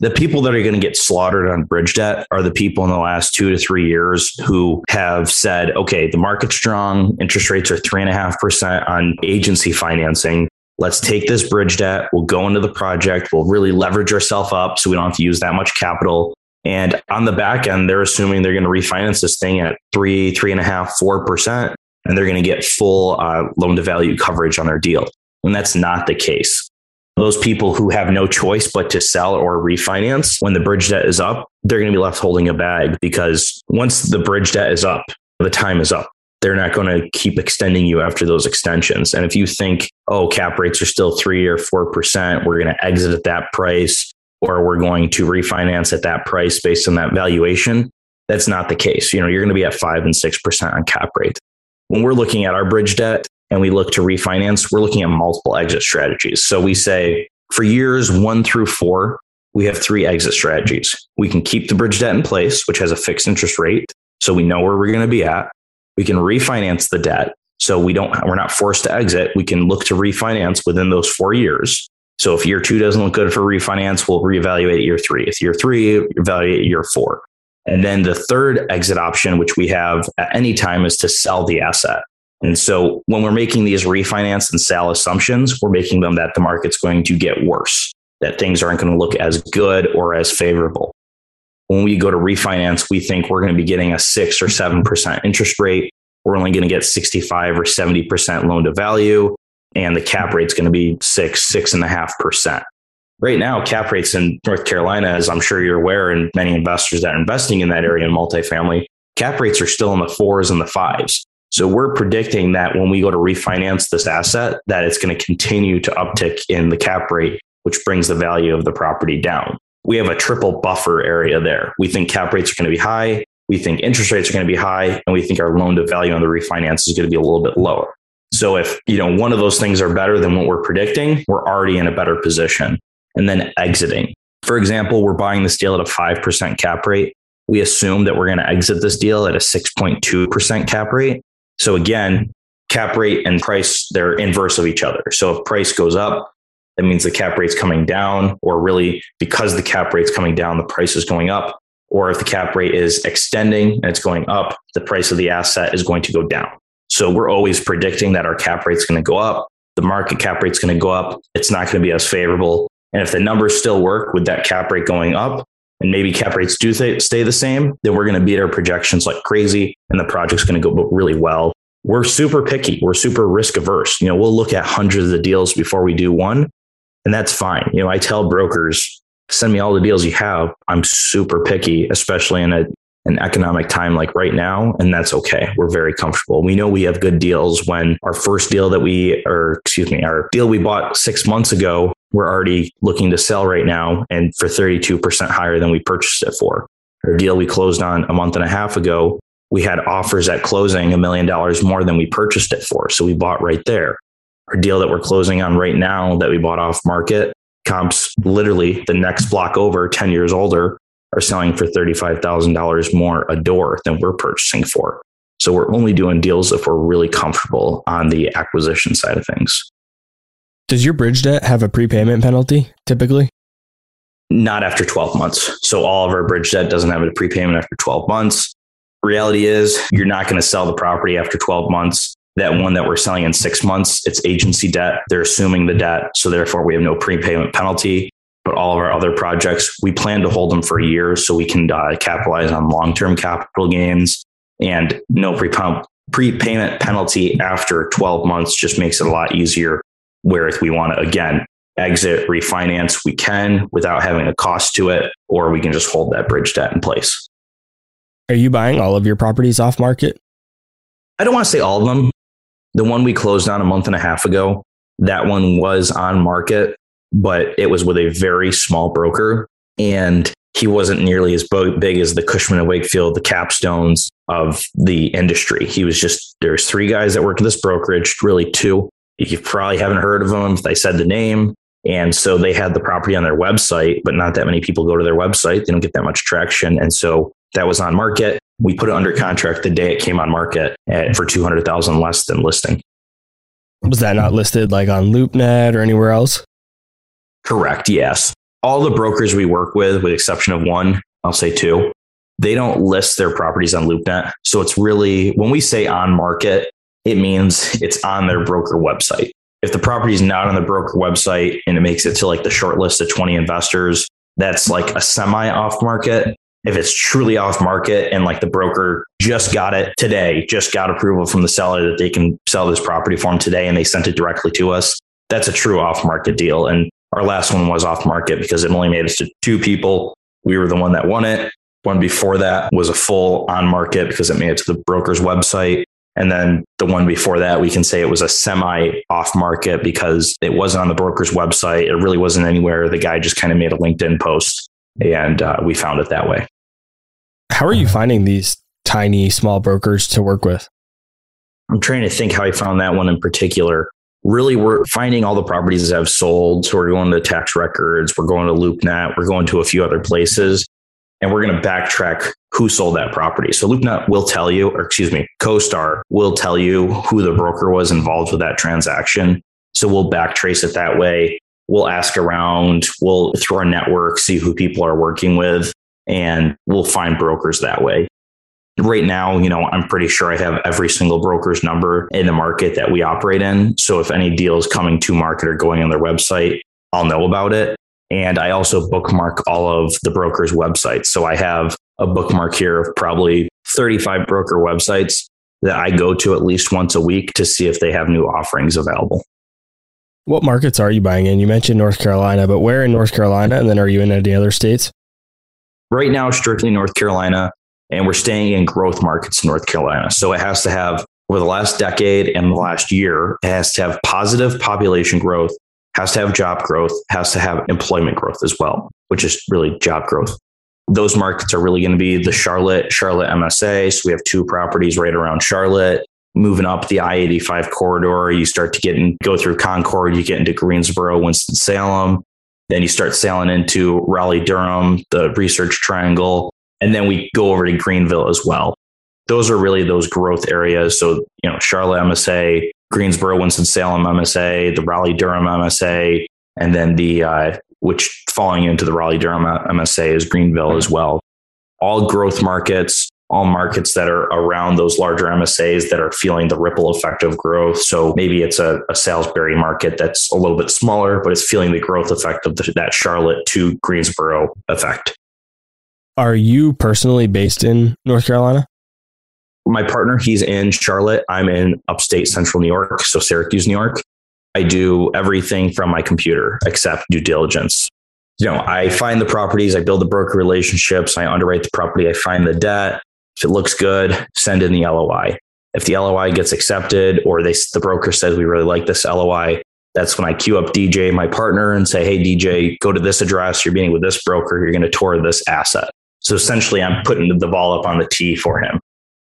The people that are going to get slaughtered on bridge debt are the people in the last two to three years who have said, okay, the market's strong, interest rates are three and a half percent on agency financing. Let's take this bridge debt. We'll go into the project. We'll really leverage ourselves up so we don't have to use that much capital. And on the back end, they're assuming they're going to refinance this thing at three, three and a half, four percent, and they're going to get full uh, loan to value coverage on their deal. And that's not the case. Those people who have no choice but to sell or refinance when the bridge debt is up, they're going to be left holding a bag because once the bridge debt is up, the time is up. They're not going to keep extending you after those extensions. And if you think, oh, cap rates are still three or 4%, we're going to exit at that price, or we're going to refinance at that price based on that valuation, that's not the case. You know, you're going to be at five and 6% on cap rate. When we're looking at our bridge debt, and we look to refinance, we're looking at multiple exit strategies. So we say for years one through four, we have three exit strategies. We can keep the bridge debt in place, which has a fixed interest rate. So we know where we're going to be at. We can refinance the debt. So we don't, we're not forced to exit. We can look to refinance within those four years. So if year two doesn't look good for refinance, we'll reevaluate year three. If year three, evaluate year four. And then the third exit option, which we have at any time, is to sell the asset. And so when we're making these refinance and sell assumptions, we're making them that the market's going to get worse, that things aren't going to look as good or as favorable. When we go to refinance, we think we're going to be getting a six or 7% interest rate. We're only going to get 65 or 70% loan to value. And the cap rate's going to be six, six and a half percent. Right now, cap rates in North Carolina, as I'm sure you're aware, and many investors that are investing in that area in multifamily, cap rates are still in the fours and the fives. So we're predicting that when we go to refinance this asset, that it's going to continue to uptick in the cap rate, which brings the value of the property down. We have a triple buffer area there. We think cap rates are going to be high. We think interest rates are going to be high. And we think our loan to value on the refinance is going to be a little bit lower. So if, you know, one of those things are better than what we're predicting, we're already in a better position. And then exiting. For example, we're buying this deal at a 5% cap rate. We assume that we're going to exit this deal at a 6.2% cap rate. So again, cap rate and price, they're inverse of each other. So if price goes up, that means the cap rate's coming down, or really because the cap rate's coming down, the price is going up. Or if the cap rate is extending and it's going up, the price of the asset is going to go down. So we're always predicting that our cap rate's going to go up. The market cap rate's going to go up. It's not going to be as favorable. And if the numbers still work with that cap rate going up, and maybe cap rates do th- stay the same, then we're going to beat our projections like crazy and the project's going to go really well. We're super picky. We're super risk averse. You know, we'll look at hundreds of deals before we do one, and that's fine. You know, I tell brokers, send me all the deals you have. I'm super picky, especially in a, an economic time like right now, and that's okay. We're very comfortable. We know we have good deals when our first deal that we, or excuse me, our deal we bought six months ago we're already looking to sell right now and for 32% higher than we purchased it for. Our deal we closed on a month and a half ago, we had offers at closing a million dollars more than we purchased it for. So we bought right there. Our deal that we're closing on right now that we bought off market comps literally the next block over 10 years older are selling for $35,000 more a door than we're purchasing for. So we're only doing deals if we're really comfortable on the acquisition side of things. Does your bridge debt have a prepayment penalty typically? Not after 12 months. So all of our bridge debt doesn't have a prepayment after 12 months. Reality is you're not going to sell the property after 12 months. That one that we're selling in six months, it's agency debt. They're assuming the debt. So therefore we have no prepayment penalty. But all of our other projects, we plan to hold them for a year so we can uh, capitalize on long term capital gains and no prepayment penalty after 12 months just makes it a lot easier where if we want to, again, exit, refinance, we can without having a cost to it, or we can just hold that bridge debt in place. Are you buying all of your properties off market? I don't want to say all of them. The one we closed on a month and a half ago, that one was on market, but it was with a very small broker. And he wasn't nearly as big as the Cushman and Wakefield, the capstones of the industry. He was just there's three guys that work at this brokerage, really two. You probably haven't heard of them if they said the name. And so they had the property on their website, but not that many people go to their website. They don't get that much traction. And so that was on market. We put it under contract the day it came on market at, for 200,000 less than listing. Was that not listed like on LoopNet or anywhere else? Correct. Yes. All the brokers we work with, with exception of one, I'll say two, they don't list their properties on LoopNet. So it's really, when we say on market, it means it's on their broker website. If the property is not on the broker website and it makes it to like the short list of 20 investors, that's like a semi off market. If it's truly off market and like the broker just got it today, just got approval from the seller that they can sell this property for them today and they sent it directly to us, that's a true off market deal. And our last one was off market because it only made it to two people. We were the one that won it. One before that was a full on market because it made it to the broker's website. And then the one before that, we can say it was a semi off market because it wasn't on the broker's website. It really wasn't anywhere. The guy just kind of made a LinkedIn post and uh, we found it that way. How are you uh-huh. finding these tiny, small brokers to work with? I'm trying to think how I found that one in particular. Really, we're finding all the properties that have sold. So we're going to tax records, we're going to LoopNet, we're going to a few other places and we're going to backtrack who sold that property. So LoopNet will tell you, or excuse me, CoStar will tell you who the broker was involved with that transaction. So we'll backtrace it that way. We'll ask around, we'll through our network, see who people are working with, and we'll find brokers that way. Right now, you know, I'm pretty sure I have every single broker's number in the market that we operate in. So if any deal is coming to market or going on their website, I'll know about it. And I also bookmark all of the brokers' websites. So I have a bookmark here of probably 35 broker websites that I go to at least once a week to see if they have new offerings available. What markets are you buying in? You mentioned North Carolina, but where in North Carolina? And then are you in any other states? Right now, strictly North Carolina, and we're staying in growth markets in North Carolina. So it has to have, over the last decade and the last year, it has to have positive population growth has to have job growth, has to have employment growth as well, which is really job growth. Those markets are really going to be the Charlotte, Charlotte MSA. So we have two properties right around Charlotte. Moving up the I 85 corridor, you start to get and go through Concord, you get into Greensboro, Winston-Salem. Then you start sailing into Raleigh, Durham, the Research Triangle. And then we go over to Greenville as well. Those are really those growth areas. So, you know, Charlotte MSA, Greensboro, Winston-Salem MSA, the Raleigh Durham MSA, and then the uh, which falling into the Raleigh Durham MSA is Greenville as well. All growth markets, all markets that are around those larger MSAs that are feeling the ripple effect of growth. So maybe it's a, a Salisbury market that's a little bit smaller, but it's feeling the growth effect of the, that Charlotte to Greensboro effect. Are you personally based in North Carolina? my partner, he's in Charlotte. I'm in upstate central New York, so Syracuse, New York. I do everything from my computer except due diligence. You know, I find the properties, I build the broker relationships, I underwrite the property, I find the debt. If it looks good, send in the LOI. If the LOI gets accepted or they, the broker says we really like this LOI, that's when I queue up DJ, my partner, and say, Hey, DJ, go to this address. You're meeting with this broker. You're going to tour this asset. So essentially, I'm putting the ball up on the tee for him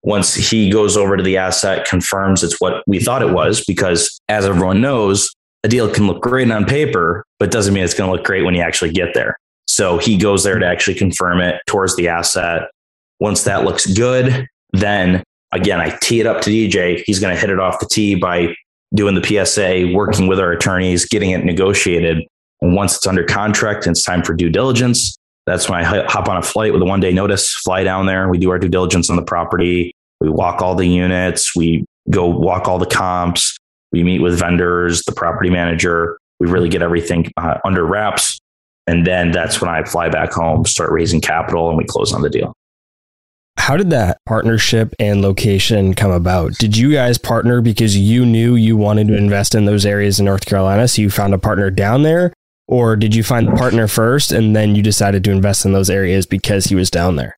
once he goes over to the asset, confirms it's what we thought it was, because as everyone knows, a deal can look great on paper, but doesn't mean it's going to look great when you actually get there. So he goes there to actually confirm it towards the asset. Once that looks good, then again, I tee it up to DJ. He's going to hit it off the tee by doing the PSA, working with our attorneys, getting it negotiated. And once it's under contract and it's time for due diligence, that's when I hop on a flight with a one day notice, fly down there. We do our due diligence on the property. We walk all the units. We go walk all the comps. We meet with vendors, the property manager. We really get everything uh, under wraps. And then that's when I fly back home, start raising capital, and we close on the deal. How did that partnership and location come about? Did you guys partner because you knew you wanted to invest in those areas in North Carolina? So you found a partner down there? Or did you find the partner first and then you decided to invest in those areas because he was down there?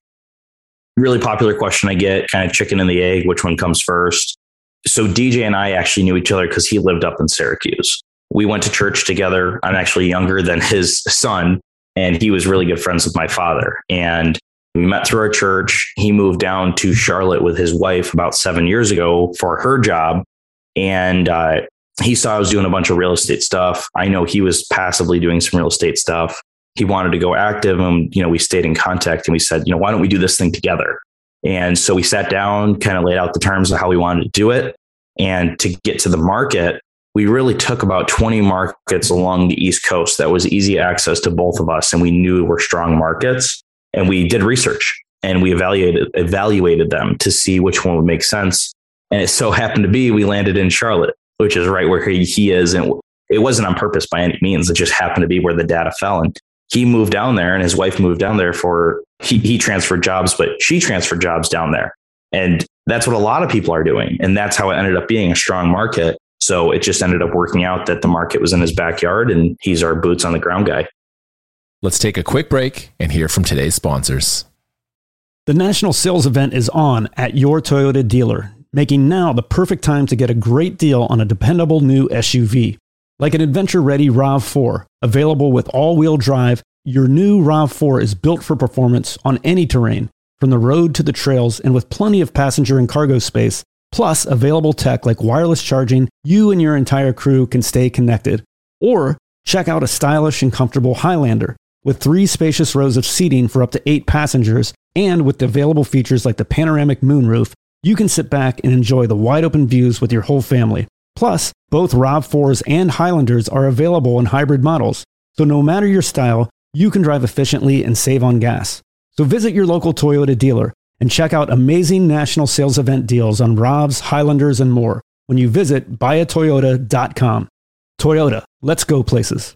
Really popular question I get kind of chicken and the egg, which one comes first? So DJ and I actually knew each other because he lived up in Syracuse. We went to church together. I'm actually younger than his son. and he was really good friends with my father. And we met through our church. He moved down to Charlotte with his wife about seven years ago for her job. And uh, he saw I was doing a bunch of real estate stuff. I know he was passively doing some real estate stuff. He wanted to go active and, you know, we stayed in contact and we said, you know, why don't we do this thing together? And so we sat down, kind of laid out the terms of how we wanted to do it. And to get to the market, we really took about 20 markets along the East Coast that was easy access to both of us. And we knew were strong markets. And we did research and we evaluated, evaluated them to see which one would make sense. And it so happened to be we landed in Charlotte, which is right where he, he is. And it wasn't on purpose by any means. It just happened to be where the data fell. And he moved down there and his wife moved down there for, he, he transferred jobs, but she transferred jobs down there. And that's what a lot of people are doing. And that's how it ended up being a strong market. So it just ended up working out that the market was in his backyard and he's our boots on the ground guy. Let's take a quick break and hear from today's sponsors. The national sales event is on at your Toyota dealer, making now the perfect time to get a great deal on a dependable new SUV. Like an adventure ready RAV4, available with all wheel drive, your new RAV4 is built for performance on any terrain, from the road to the trails, and with plenty of passenger and cargo space, plus available tech like wireless charging, you and your entire crew can stay connected. Or check out a stylish and comfortable Highlander with three spacious rows of seating for up to eight passengers, and with available features like the panoramic moonroof, you can sit back and enjoy the wide open views with your whole family. Plus, both RAV4s and Highlanders are available in hybrid models, so no matter your style, you can drive efficiently and save on gas. So visit your local Toyota dealer and check out amazing national sales event deals on RAVs, Highlanders, and more when you visit buyatoyota.com. Toyota, let's go places.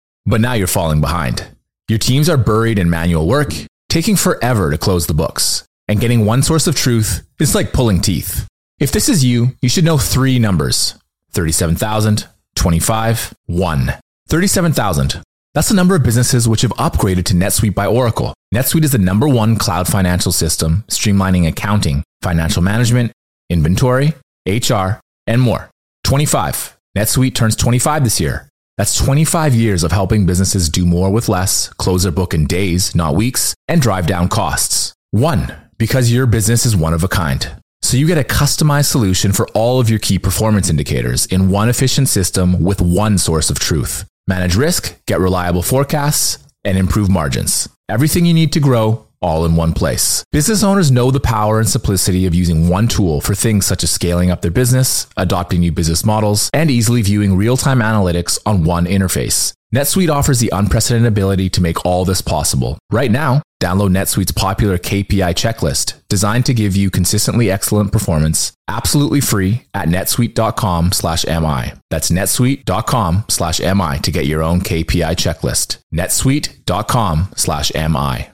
but now you're falling behind. Your teams are buried in manual work, taking forever to close the books. And getting one source of truth is like pulling teeth. If this is you, you should know three numbers 37,000, 25, 1. 37,000. That's the number of businesses which have upgraded to NetSuite by Oracle. NetSuite is the number one cloud financial system, streamlining accounting, financial management, inventory, HR, and more. 25. NetSuite turns 25 this year. That's 25 years of helping businesses do more with less, close their book in days, not weeks, and drive down costs. One, because your business is one of a kind. So you get a customized solution for all of your key performance indicators in one efficient system with one source of truth. Manage risk, get reliable forecasts, and improve margins. Everything you need to grow all in one place. Business owners know the power and simplicity of using one tool for things such as scaling up their business, adopting new business models, and easily viewing real time analytics on one interface. NetSuite offers the unprecedented ability to make all this possible. Right now, download NetSuite's popular KPI checklist, designed to give you consistently excellent performance, absolutely free at netsuite.com slash MI. That's netsuite.com slash MI to get your own KPI checklist. netsuite.com slash MI.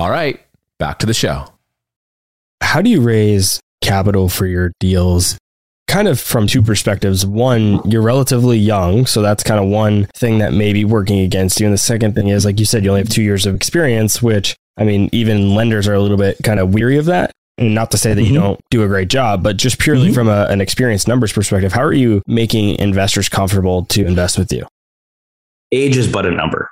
All right, back to the show. How do you raise capital for your deals? Kind of from two perspectives. One, you're relatively young, so that's kind of one thing that may be working against you. And the second thing is, like you said, you only have two years of experience, which I mean, even lenders are a little bit kind of weary of that. And not to say that mm-hmm. you don't do a great job, but just purely mm-hmm. from a, an experience numbers perspective, how are you making investors comfortable to invest with you? Age is but a number.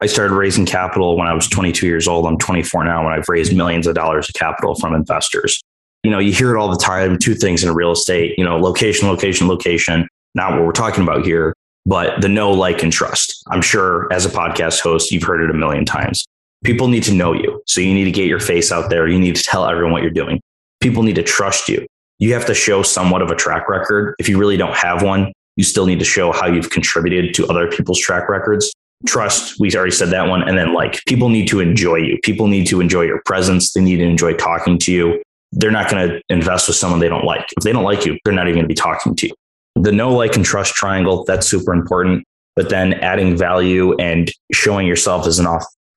I started raising capital when I was 22 years old. I'm 24 now, and I've raised millions of dollars of capital from investors. You know, you hear it all the time. Two things in real estate, you know, location, location, location. Not what we're talking about here, but the know, like, and trust. I'm sure as a podcast host, you've heard it a million times. People need to know you. So you need to get your face out there. You need to tell everyone what you're doing. People need to trust you. You have to show somewhat of a track record. If you really don't have one, you still need to show how you've contributed to other people's track records. Trust, we already said that one. And then like people need to enjoy you. People need to enjoy your presence. They need to enjoy talking to you. They're not going to invest with someone they don't like. If they don't like you, they're not even going to be talking to you. The know like, and trust triangle, that's super important. But then adding value and showing yourself as an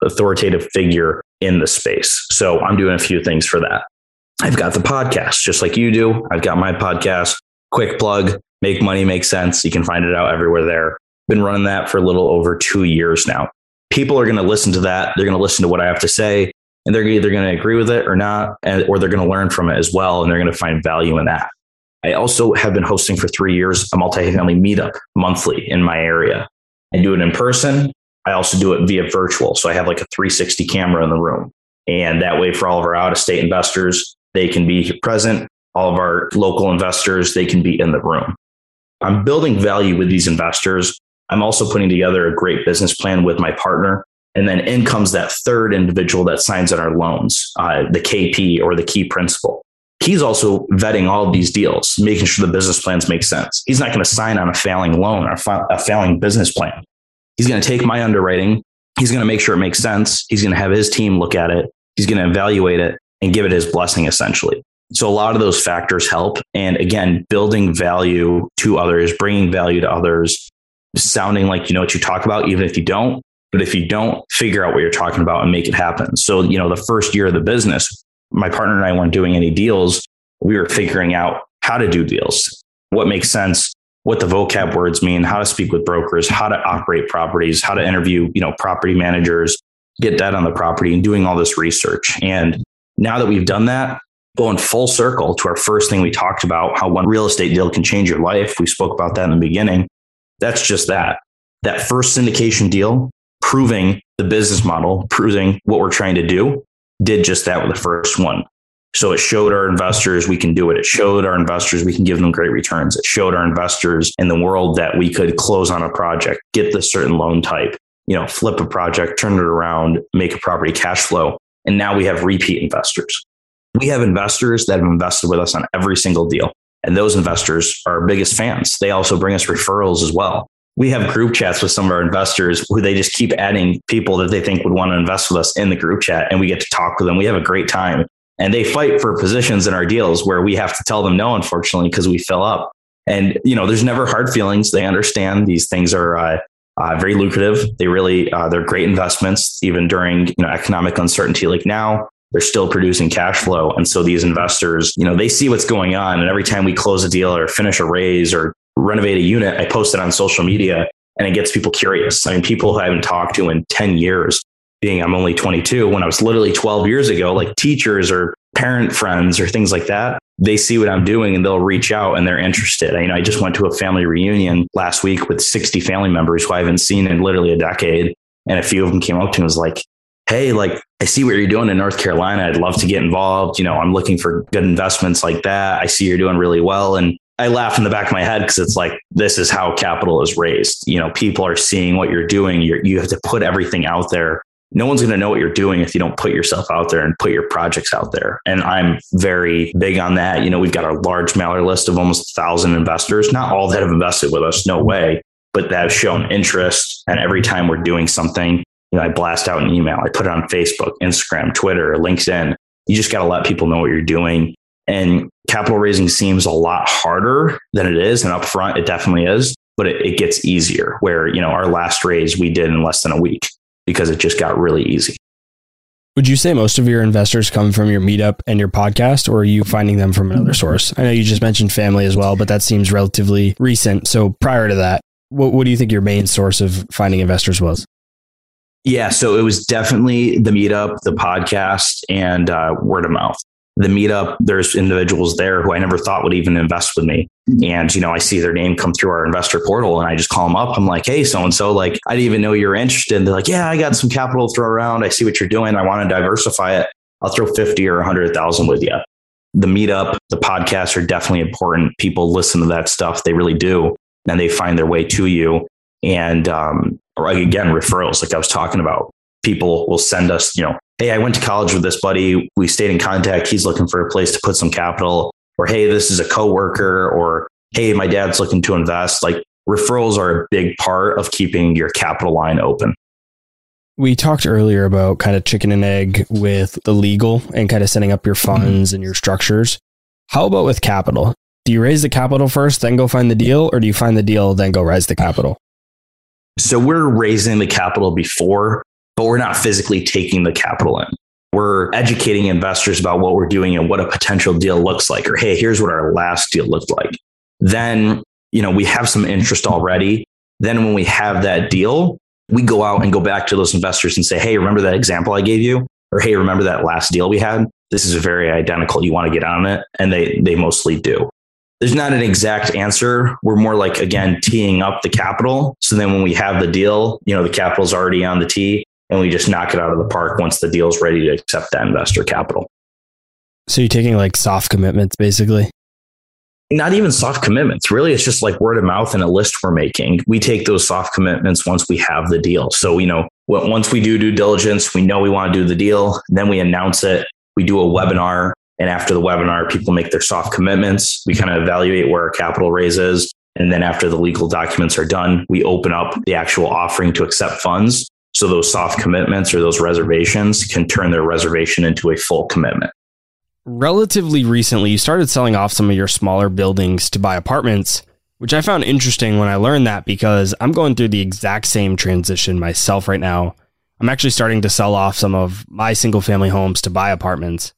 authoritative figure in the space. So I'm doing a few things for that. I've got the podcast, just like you do. I've got my podcast, quick plug, make money make sense. You can find it out everywhere there. Been running that for a little over two years now. People are going to listen to that. They're going to listen to what I have to say, and they're either going to agree with it or not, or they're going to learn from it as well, and they're going to find value in that. I also have been hosting for three years a multifamily meetup monthly in my area. I do it in person. I also do it via virtual. So I have like a 360 camera in the room. And that way, for all of our out of state investors, they can be present. All of our local investors, they can be in the room. I'm building value with these investors. I'm also putting together a great business plan with my partner. And then in comes that third individual that signs on our loans, uh, the KP or the key principal he's also vetting all of these deals, making sure the business plans make sense. He's not going to sign on a failing loan or a failing business plan. He's going to take my underwriting. He's going to make sure it makes sense. He's going to have his team look at it. He's going to evaluate it and give it his blessing, essentially. So a lot of those factors help. And again, building value to others, bringing value to others, sounding like you know what you talk about, even if you don't. But if you don't, figure out what you're talking about and make it happen. So, you know, the first year of the business, my partner and I weren't doing any deals. We were figuring out how to do deals, what makes sense, what the vocab words mean, how to speak with brokers, how to operate properties, how to interview, you know, property managers, get that on the property and doing all this research. And now that we've done that, going full circle to our first thing we talked about, how one real estate deal can change your life. We spoke about that in the beginning. That's just that. That first syndication deal, proving the business model, proving what we're trying to do did just that with the first one. So it showed our investors we can do it. It showed our investors we can give them great returns. It showed our investors in the world that we could close on a project, get the certain loan type, you know, flip a project, turn it around, make a property cash flow. And now we have repeat investors. We have investors that have invested with us on every single deal. And those investors are our biggest fans. They also bring us referrals as well we have group chats with some of our investors who they just keep adding people that they think would want to invest with us in the group chat and we get to talk with them. We have a great time and they fight for positions in our deals where we have to tell them no, unfortunately, because we fill up. And, you know, there's never hard feelings. They understand these things are uh, uh, very lucrative. They really, uh, they're great investments, even during, you know, economic uncertainty like now. They're still producing cash flow. And so these investors, you know, they see what's going on. And every time we close a deal or finish a raise or renovate a unit, I post it on social media and it gets people curious. I mean, people who I haven't talked to in 10 years, being I'm only 22, when I was literally 12 years ago, like teachers or parent friends or things like that, they see what I'm doing and they'll reach out and they're interested. I, you know, I just went to a family reunion last week with 60 family members who I haven't seen in literally a decade. And a few of them came up to me and was like, Hey, like, I see what you're doing in North Carolina. I'd love to get involved. You know, I'm looking for good investments like that. I see you're doing really well. And I laugh in the back of my head because it's like this is how capital is raised. You know, people are seeing what you're doing. You're, you have to put everything out there. No one's going to know what you're doing if you don't put yourself out there and put your projects out there. And I'm very big on that. You know, we've got a large mailer list of almost a thousand investors. Not all that have invested with us, no way, but that have shown interest. And every time we're doing something, you know, I blast out an email. I put it on Facebook, Instagram, Twitter, LinkedIn. You just got to let people know what you're doing. And capital raising seems a lot harder than it is. And upfront, it definitely is, but it, it gets easier where, you know, our last raise we did in less than a week because it just got really easy. Would you say most of your investors come from your meetup and your podcast, or are you finding them from another source? I know you just mentioned family as well, but that seems relatively recent. So prior to that, what, what do you think your main source of finding investors was? Yeah, so it was definitely the meetup, the podcast, and uh, word of mouth the meetup, there's individuals there who I never thought would even invest with me. And, you know, I see their name come through our investor portal and I just call them up. I'm like, hey, so and so, like, I didn't even know you're interested. They're like, yeah, I got some capital to throw around. I see what you're doing. I want to diversify it. I'll throw 50 or 100,000 with you. The meetup, the podcasts are definitely important. People listen to that stuff. They really do. And they find their way to you. And um, again, referrals, like I was talking about. people will send us, you know, hey, I went to college with this buddy. We stayed in contact. He's looking for a place to put some capital. Or hey, this is a coworker. Or hey, my dad's looking to invest. Like referrals are a big part of keeping your capital line open. We talked earlier about kind of chicken and egg with the legal and kind of setting up your mm-hmm. funds and your structures. How about with capital? Do you raise the capital first, then go find the deal, or do you find the deal, then go raise the capital? So we're raising the capital before, but we're not physically taking the capital in. We're educating investors about what we're doing and what a potential deal looks like, or hey, here's what our last deal looked like. Then, you know, we have some interest already. Then when we have that deal, we go out and go back to those investors and say, hey, remember that example I gave you? Or hey, remember that last deal we had? This is very identical. You want to get on it? And they they mostly do. There's not an exact answer. We're more like again teeing up the capital. So then when we have the deal, you know, the capital's already on the tee and we just knock it out of the park once the deal's ready to accept that investor capital. So you're taking like soft commitments basically? not even soft commitments. Really, it's just like word of mouth and a list we're making. We take those soft commitments once we have the deal. So, you know, once we do due diligence, we know we want to do the deal. Then we announce it. We do a webinar. And after the webinar, people make their soft commitments. We kind of evaluate where our capital raise is. And then after the legal documents are done, we open up the actual offering to accept funds. So those soft commitments or those reservations can turn their reservation into a full commitment relatively recently, you started selling off some of your smaller buildings to buy apartments, which I found interesting when I learned that because I'm going through the exact same transition myself right now. I'm actually starting to sell off some of my single family homes to buy apartments.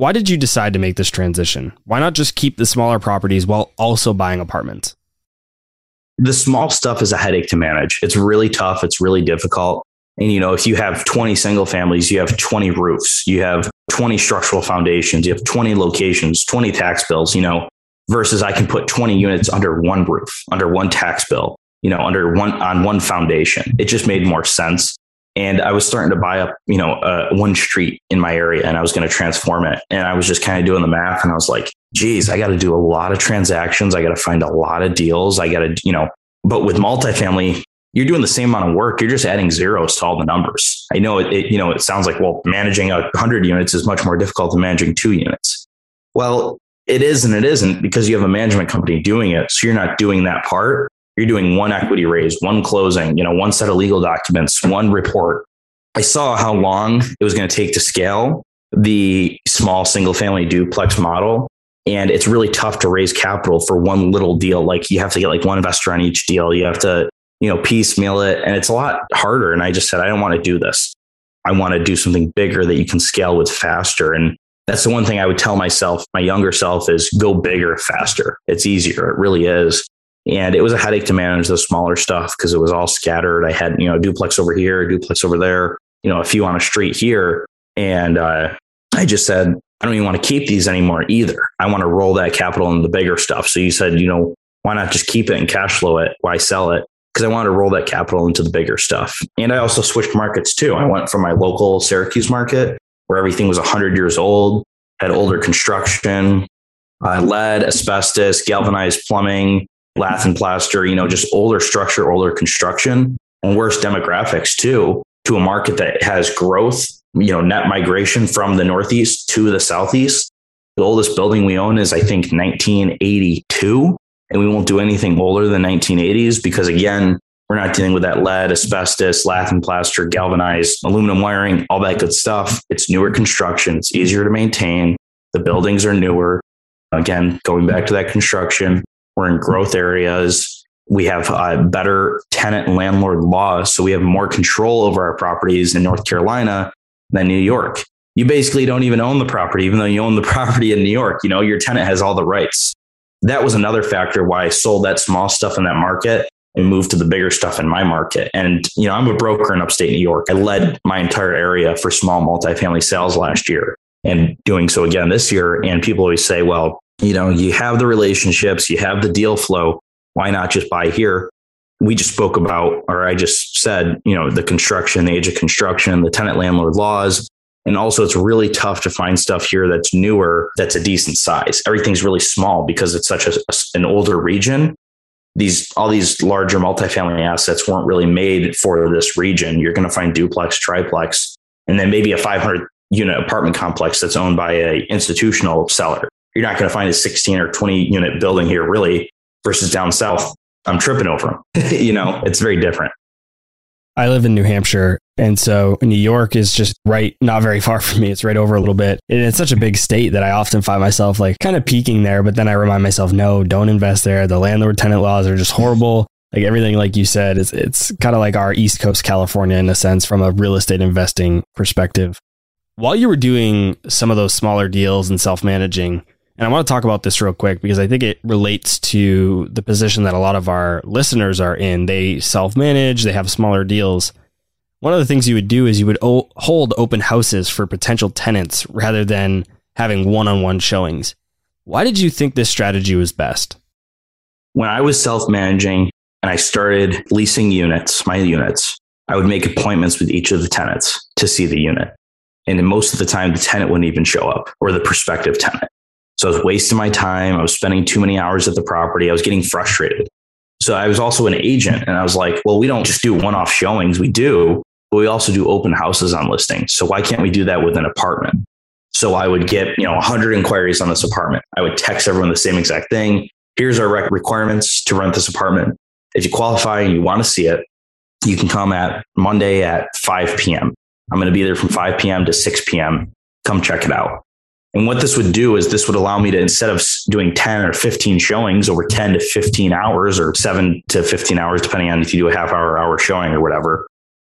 Why did you decide to make this transition? Why not just keep the smaller properties while also buying apartments? The small stuff is a headache to manage. It's really tough. It's really difficult. And, you know, if you have 20 single families, you have 20 roofs, you have 20 structural foundations, you have 20 locations, 20 tax bills, you know, versus I can put 20 units under one roof, under one tax bill, you know, under one, on one foundation. It just made more sense. And I was starting to buy up, you know, uh, one street in my area and I was going to transform it. And I was just kind of doing the math and I was like, geez, I got to do a lot of transactions. I got to find a lot of deals. I got to, you know, but with multifamily, you're doing the same amount of work. You're just adding zeros to all the numbers. I know it, it you know, it sounds like, well, managing a hundred units is much more difficult than managing two units. Well, it is and it isn't because you have a management company doing it. So you're not doing that part. You're doing one equity raise, one closing, you know, one set of legal documents, one report. I saw how long it was going to take to scale the small single family duplex model. And it's really tough to raise capital for one little deal. Like you have to get like one investor on each deal. You have to you know, piecemeal it. And it's a lot harder. And I just said, I don't want to do this. I want to do something bigger that you can scale with faster. And that's the one thing I would tell myself, my younger self, is go bigger faster. It's easier. It really is. And it was a headache to manage the smaller stuff because it was all scattered. I had, you know, a duplex over here, duplex over there, you know, a few on a street here. And uh, I just said, I don't even want to keep these anymore either. I want to roll that capital into the bigger stuff. So you said, you know, why not just keep it and cash flow it? Why sell it? because I wanted to roll that capital into the bigger stuff. And I also switched markets too. I went from my local Syracuse market where everything was 100 years old, had older construction, uh, lead, asbestos, galvanized plumbing, lath and plaster, you know, just older structure, older construction, and worse demographics too, to a market that has growth, you know, net migration from the Northeast to the Southeast. The oldest building we own is, I think, 1982 and we won't do anything older than 1980s because again we're not dealing with that lead asbestos lath and plaster galvanized aluminum wiring all that good stuff. It's newer construction. It's easier to maintain. The buildings are newer. Again going back to that construction we're in growth areas we have uh, better tenant and landlord laws so we have more control over our properties in north carolina than new york you basically don't even own the property even though you own the property in new york you know your tenant has all the rights that was another factor why I sold that small stuff in that market and moved to the bigger stuff in my market. And, you know, I'm a broker in upstate New York. I led my entire area for small multifamily sales last year and doing so again this year. And people always say, well, you know, you have the relationships, you have the deal flow. Why not just buy here? We just spoke about, or I just said, you know, the construction, the age of construction, the tenant landlord laws, and also, it's really tough to find stuff here that's newer, that's a decent size. Everything's really small because it's such a, an older region. these all these larger multifamily assets weren't really made for this region. You're going to find duplex, triplex, and then maybe a 500 unit apartment complex that's owned by a institutional seller. You're not going to find a 16 or 20 unit building here really versus down south. I'm tripping over them. you know, it's very different. I live in New Hampshire. And so New York is just right, not very far from me. It's right over a little bit. And it's such a big state that I often find myself like kind of peeking there. But then I remind myself, no, don't invest there. The landlord tenant laws are just horrible. Like everything, like you said, is it's kind of like our East Coast California in a sense from a real estate investing perspective. While you were doing some of those smaller deals and self managing, and I want to talk about this real quick because I think it relates to the position that a lot of our listeners are in. They self manage, they have smaller deals. One of the things you would do is you would o- hold open houses for potential tenants rather than having one on one showings. Why did you think this strategy was best? When I was self managing and I started leasing units, my units, I would make appointments with each of the tenants to see the unit. And most of the time, the tenant wouldn't even show up or the prospective tenant. So I was wasting my time. I was spending too many hours at the property. I was getting frustrated. So I was also an agent and I was like, well, we don't just do one off showings. We do, but we also do open houses on listings. So why can't we do that with an apartment? So I would get, you know, 100 inquiries on this apartment. I would text everyone the same exact thing. Here's our requirements to rent this apartment. If you qualify and you want to see it, you can come at Monday at 5 p.m. I'm going to be there from 5 p.m. to 6 p.m. Come check it out. And what this would do is this would allow me to, instead of doing 10 or 15 showings over 10 to 15 hours or seven to 15 hours, depending on if you do a half hour, hour showing or whatever,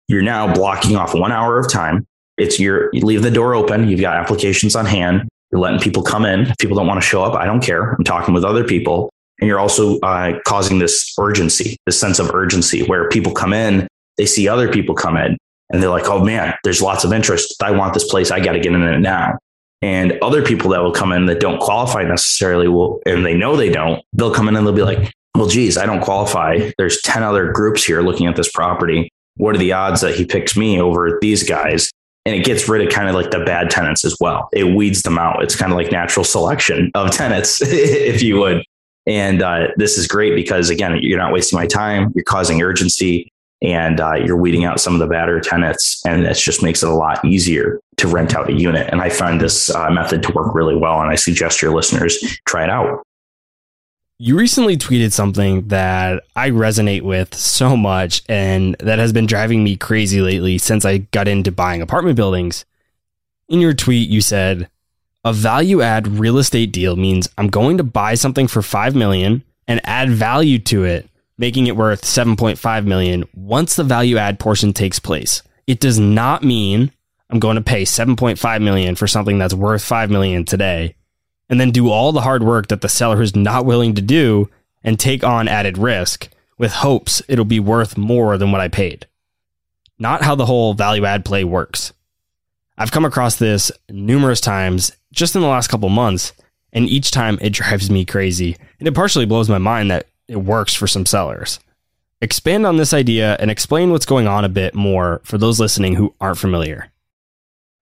you're now blocking off one hour of time. It's your, you leave the door open. You've got applications on hand. You're letting people come in. If people don't want to show up, I don't care. I'm talking with other people. And you're also uh, causing this urgency, this sense of urgency where people come in, they see other people come in and they're like, oh man, there's lots of interest. I want this place. I got to get in it now. And other people that will come in that don't qualify necessarily will, and they know they don't, they'll come in and they'll be like, well, geez, I don't qualify. There's 10 other groups here looking at this property. What are the odds that he picks me over these guys? And it gets rid of kind of like the bad tenants as well. It weeds them out. It's kind of like natural selection of tenants, if you would. And uh, this is great because, again, you're not wasting my time. You're causing urgency and uh, you're weeding out some of the badder tenants. And it just makes it a lot easier to rent out a unit. And I find this uh, method to work really well. And I suggest your listeners try it out. You recently tweeted something that I resonate with so much and that has been driving me crazy lately since I got into buying apartment buildings. In your tweet, you said, a value add real estate deal means I'm going to buy something for 5 million and add value to it, making it worth 7.5 million once the value add portion takes place. It does not mean I'm going to pay 7.5 million for something that's worth 5 million today and then do all the hard work that the seller is not willing to do and take on added risk with hopes it'll be worth more than what I paid. Not how the whole value add play works. I've come across this numerous times just in the last couple months, and each time it drives me crazy. And it partially blows my mind that it works for some sellers. Expand on this idea and explain what's going on a bit more for those listening who aren't familiar.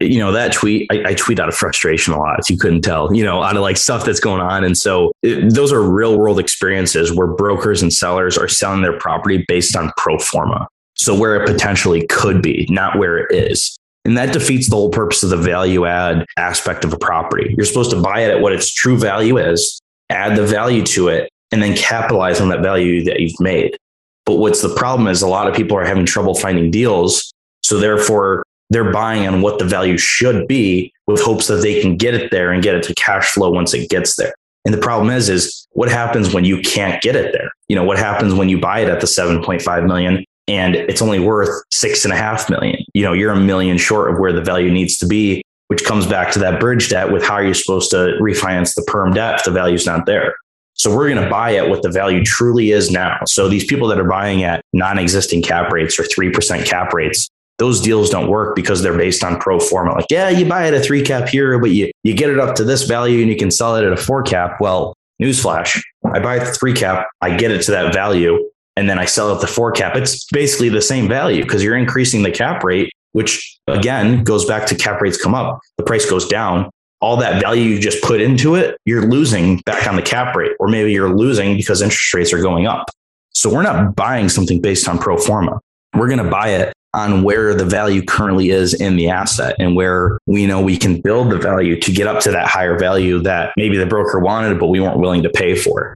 You know that tweet I, I, tweet out of frustration a lot if you couldn't tell you know out of like stuff that's going on. And so it, those are real world experiences where brokers and sellers are selling their property based on pro forma. So where it potentially could be not where it is. And that defeats the whole purpose of the value add aspect of a property. You're supposed to buy it at what its true value is add the value to it and then capitalize on that value that you've made but what's the problem is a lot of people are having trouble finding deals so therefore they're buying on what the value should be with hopes that they can get it there and get it to cash flow once it gets there. And the problem is, is what happens when you can't get it there? You know, what happens when you buy it at the 7.5 million and it's only worth six and a half million? You know, you're a million short of where the value needs to be, which comes back to that bridge debt with how are you're supposed to refinance the perm debt if the value's not there. So we're going to buy at what the value truly is now. So these people that are buying at non-existing cap rates or 3% cap rates, those deals don't work because they're based on pro forma. Like, yeah, you buy at a three cap here, but you, you get it up to this value and you can sell it at a four cap. Well, newsflash, I buy at the three cap, I get it to that value, and then I sell it at the four cap. It's basically the same value because you're increasing the cap rate, which again goes back to cap rates come up, the price goes down. All that value you just put into it, you're losing back on the cap rate, or maybe you're losing because interest rates are going up. So we're not buying something based on pro forma. We're going to buy it on where the value currently is in the asset and where we know we can build the value to get up to that higher value that maybe the broker wanted, but we weren't willing to pay for.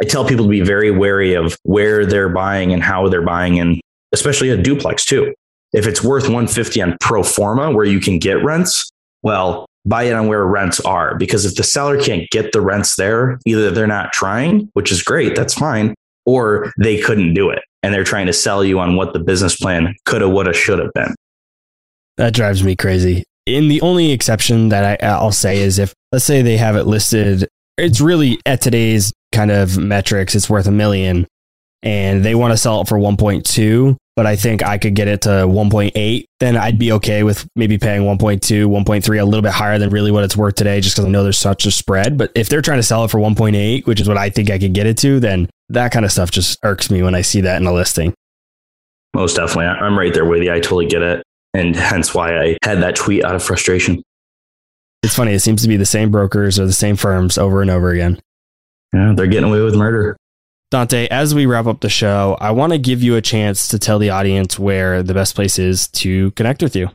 I tell people to be very wary of where they're buying and how they're buying, and especially a duplex too. If it's worth 150 on pro forma where you can get rents, well, buy it on where rents are. Because if the seller can't get the rents there, either they're not trying, which is great, that's fine, or they couldn't do it and they're trying to sell you on what the business plan coulda, woulda, should have been. That drives me crazy. And the only exception that I, I'll say is if, let's say they have it listed, it's really at today's kind of metrics, it's worth a million and they want to sell it for 1.2, but I think I could get it to 1.8, then I'd be okay with maybe paying 1.2, 1.3, a little bit higher than really what it's worth today, just because I know there's such a spread. But if they're trying to sell it for 1.8, which is what I think I could get it to, then that kind of stuff just irks me when I see that in a listing. Most definitely. I'm right there with you. I totally get it. And hence why I had that tweet out of frustration. It's funny. It seems to be the same brokers or the same firms over and over again. Yeah, they're getting away with murder. Dante, as we wrap up the show, I want to give you a chance to tell the audience where the best place is to connect with you.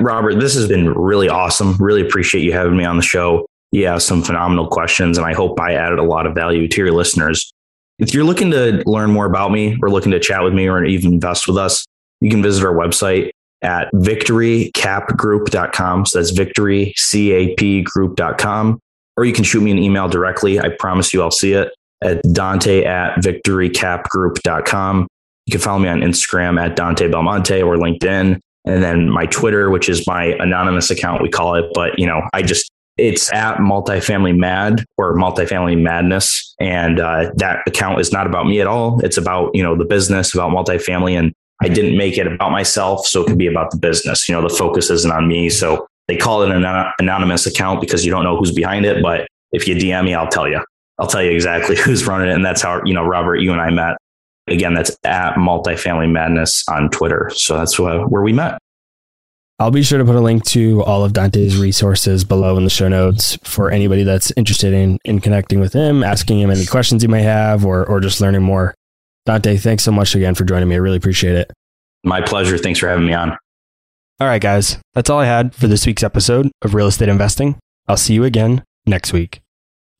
Robert, this has been really awesome. Really appreciate you having me on the show. You have some phenomenal questions, and I hope I added a lot of value to your listeners. If you're looking to learn more about me or looking to chat with me or even invest with us, you can visit our website at victorycapgroup.com. So that's victorycapgroup.com. Or you can shoot me an email directly. I promise you I'll see it at Dante at victorycapgroup.com. You can follow me on Instagram at Dante Belmonte or LinkedIn. And then my Twitter, which is my anonymous account, we call it. But, you know, I just it's at multifamily mad or multifamily madness. And uh, that account is not about me at all. It's about, you know, the business, about multifamily. And I didn't make it about myself. So it could be about the business. You know, the focus isn't on me. So they call it an anonymous account because you don't know who's behind it. But if you DM me, I'll tell you. I'll tell you exactly who's running it. And that's how, you know, Robert, you and I met. Again, that's at multifamily madness on Twitter. So that's where we met. I'll be sure to put a link to all of Dante's resources below in the show notes for anybody that's interested in, in connecting with him, asking him any questions you may have, or, or just learning more. Dante, thanks so much again for joining me. I really appreciate it. My pleasure. Thanks for having me on. All right, guys. That's all I had for this week's episode of Real Estate Investing. I'll see you again next week.